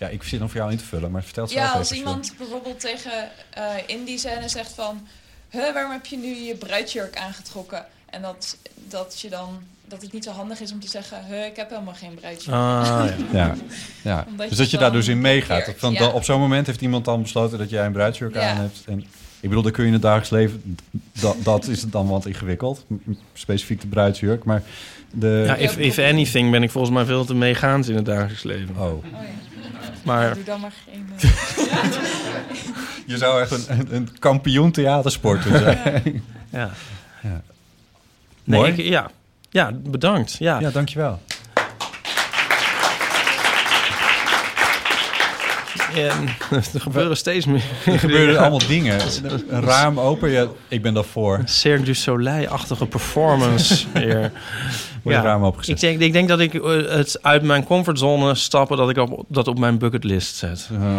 Ja, ik zit nog voor jou in te vullen, maar vertel het zelf Ja, als iemand bijvoorbeeld tegen uh, in die scène zegt van... Huh, waarom heb je nu je bruidsjurk aangetrokken? En dat, dat je dan... Dat het niet zo handig is om te zeggen... Huh, ik heb helemaal geen bruidsjurk. Ah, Ja, ja. Omdat dus je dat je daar dus in meegaat. Van, ja. Op zo'n moment heeft iemand dan besloten dat jij een bruidsjurk Ja. aan hebt. En ik bedoel, dat kun je in het dagelijks leven... Dat, dat is het dan wat ingewikkeld. Specifiek de bruidsjurk. Maar de... Ja, if, if anything ben ik volgens mij veel te meegaand in het dagelijks leven. Oh. Maar Doe dan maar geen... Je zou echt een, een, een kampioen theatersporter zijn. Ja. ja. Nee, Mooi. ik- ja. ja, bedankt. Ja, ja dankjewel. En, er gebeuren steeds meer. Er gebeuren allemaal dingen. Een raam open, ja, ik ben daarvoor. Cirque du Soleil-achtige performance weer. Wordt raam opengezet. Ik denk, ik denk dat ik eh, het uit mijn comfortzone stappen... dat ik op, dat op mijn bucketlist zet. Oh,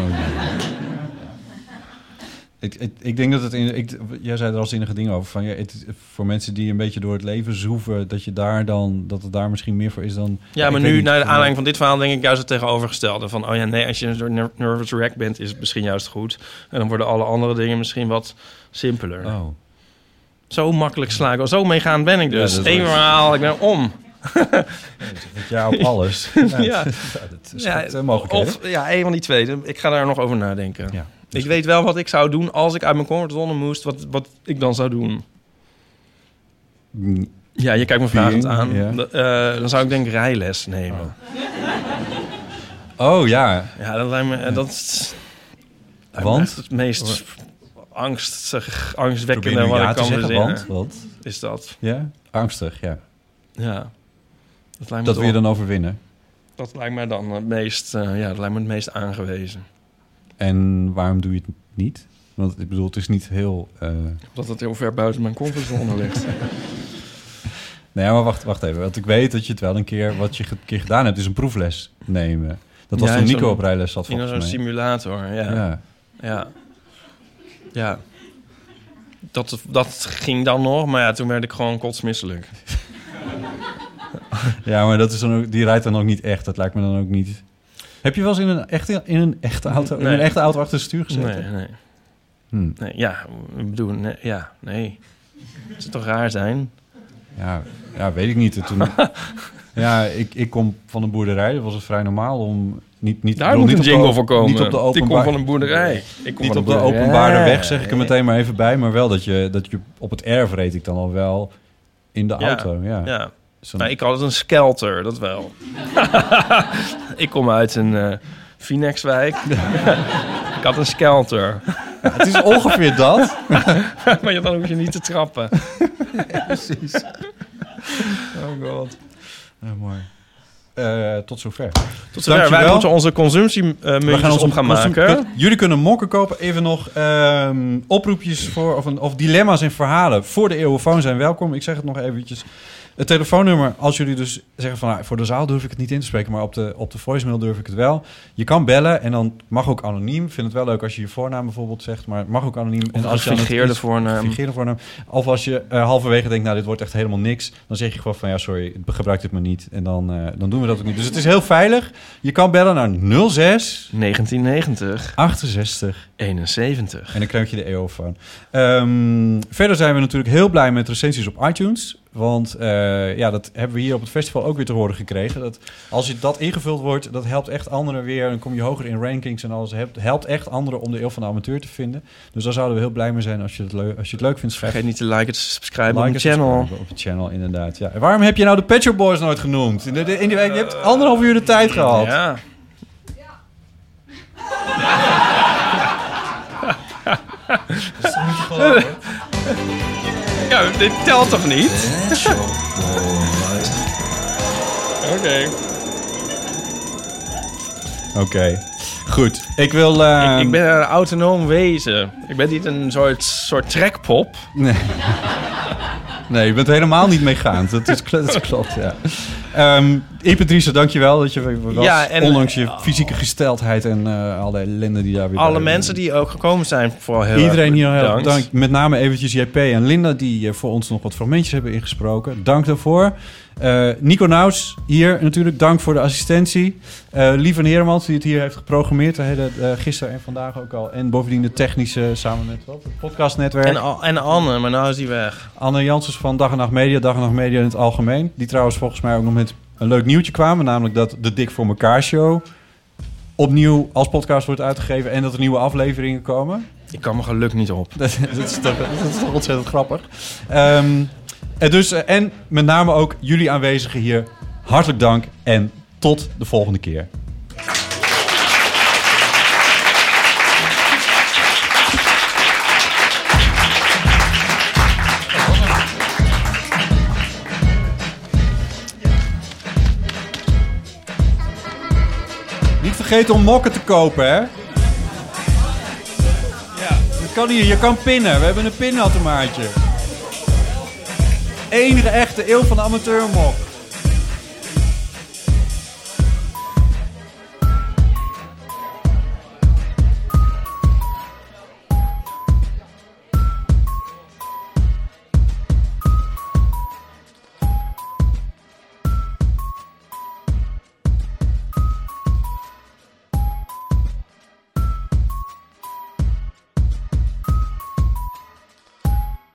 Ik, ik, ik denk dat het in. Ik, jij zei er al zinnige dingen over. Van, ja, het, voor mensen die een beetje door het leven zoeven, dat je daar dan. dat het daar misschien meer voor is dan. Ja, maar nu, naar de aanleiding van dit verhaal, denk ik juist het tegenovergestelde. Van, oh ja, nee, als je een nervous wreck bent, is het misschien juist goed. En dan worden alle andere dingen misschien wat simpeler. Oh. Zo makkelijk sla ik al. Zo meegaan ben ik Ja, dus. waar. verhaal, ik ben om. Ja, op alles. ja. Ja, dat is eh, mogelijkheden. Of ja, een van die twee. Ik ga daar nog over nadenken. Ja, ik weet wel wat ik zou doen als ik uit mijn comfortzone moest. Wat, wat ik dan zou doen. Ja, je kijkt me vragend aan. ja. Eh, dan zou ik denk ik rijles nemen. Oh ja. Ja, dat lijkt me... eh, Dat is, Want? het meest angstig, angstwekkende wat ja ik kan zeggen, want? Is dat. Ja, angstig, ja. Ja. Dat, lijkt me Dat wil je dan overwinnen. Dat lijkt mij dan het meest, eh, ja, dat lijkt me het meest aangewezen. En waarom doe je het niet? Want ik bedoel, het is niet heel. eh, Omdat het heel ver buiten mijn comfortzone ligt. Nee, maar wacht, wacht even. Want ik weet dat je het wel een keer, wat je een keer gedaan hebt, is een proefles nemen. Dat was Ja, toen in Nico zo'n- op rijles zat In volgens zo'n mij. simulator, ja. Ja. Ja. Ja. Dat, dat ging dan nog, maar ja, toen werd ik gewoon kotsmisselijk. Ja, maar dat is dan ook, die rijdt dan ook niet echt. Dat lijkt me dan ook niet. Heb je wel eens in een echte, in een echte auto, in een echte auto achter het stuur gezeten? Nee, nee. Hmm. nee ja, ik bedoel, nee, ja, nee. Het zou toch raar zijn? Ja, ja, weet ik niet. Toen, ja, ik, ik kom van een boerderij. Dat was het vrij normaal om niet niet. Daar ik bedoel, moet niet een jingle op- voor komen. Niet op de Ik openbaar, kom van een boerderij. Ik kom niet op de openbare weg zeg ik er meteen maar even bij, maar wel dat je dat je op het erf reed ik dan al wel in de Ja, auto. Ja. ja. Maar ik had het een skelter, dat wel. ik kom uit een eh Phoenixwijk. ik had een skelter. het is ongeveer dat. maar ja, dan hoef je niet te trappen. precies. Oh god. Ja, mooi. Eh, tot zover. Tot zover. Wij moeten onze consumptiemuntjes op gaan maken. Jullie kunnen mokken kopen. Even nog ehm, oproepjes voor, of, een, of dilemma's en verhalen voor de eeuwenfoon zijn welkom. Ik zeg het nog eventjes. Het telefoonnummer, als jullie dus zeggen van... Nou, voor de zaal durf ik het niet in te spreken... maar op de, op de voicemail durf ik het wel. Je kan bellen en dan mag ook anoniem. Ik vind het wel leuk als je je voornaam bijvoorbeeld zegt... maar het mag ook anoniem. Of als je iets- voornaam. voornaam. Of als je eh, halverwege denkt... nou, dit wordt echt helemaal niks... dan zeg je gewoon van... ja, sorry, gebruik dit maar niet. En dan, eh, dan doen we dat ook niet. Dus het is heel veilig. Je kan bellen naar 06... 1990. 68. 71. En dan krijg je de EO van. Ehm, verder zijn we natuurlijk heel blij met recensies op iTunes. Want eh, ja, dat hebben we hier op het festival ook weer te horen gekregen. Dat als je dat ingevuld wordt, dat helpt echt anderen weer. Dan kom je hoger in rankings en alles. Helpt, helpt echt anderen om de eeuw van de amateur te vinden. Dus daar zouden we heel blij mee zijn als je het, leuk, als je het leuk vindt. schrijf- Vergeet niet te liken en te subscriben op Like en channel. Op het channel, inderdaad. Ja. En waarom heb je nou de Pet Shop Boys nooit genoemd? In de, in je hebt anderhalf uur de tijd gehad. Ja. Dat is niet te geloven? Ja, dit telt toch niet? Oké. Oké, goed. Ik wil... eh, Ik, ik ben een autonoom wezen. Ik ben niet een soort, soort trekpop. Nee. Nee, je bent helemaal niet meegaand. Dat, is, dat klopt, ja. Ehm Ipatrice, dankjewel dat je was. Ja, en- ondanks je fysieke gesteldheid en eh alle ellende die daar weer Alle mensen die ook gekomen zijn, vooral heel Iedereen hier heel erg bedankt. Met name eventjes JP en Linda die eh, voor ons nog wat fragmentjes hebben ingesproken. Dank daarvoor. Eh, Nico Naus hier natuurlijk. Dank voor de assistentie. Eh Lieven Heremans die het hier heeft geprogrammeerd. De hele, eh, gisteren en vandaag ook al. En bovendien de technische samen met wat, het podcastnetwerk. En, en Anne, maar nou is die weg. Anne Janssens van Dag en Nacht Media, Dag en Nacht Media in het algemeen. Die trouwens volgens mij ook nog met een leuk nieuwtje kwamen. Namelijk dat de Dik voor elkaar show opnieuw als podcast wordt uitgegeven. En dat er nieuwe afleveringen komen. Ik kan mijn geluk niet op. Dat, is, toch, dat is toch ontzettend grappig. Ehm, en, dus, eh, en met name ook jullie aanwezigen hier. Hartelijk dank en tot de volgende keer. Niet vergeten om mokken te kopen, hè? Ja. Je kan hier, je kan pinnen. We hebben een pinautomaatje. Enige echte eeuw van de amateurmok.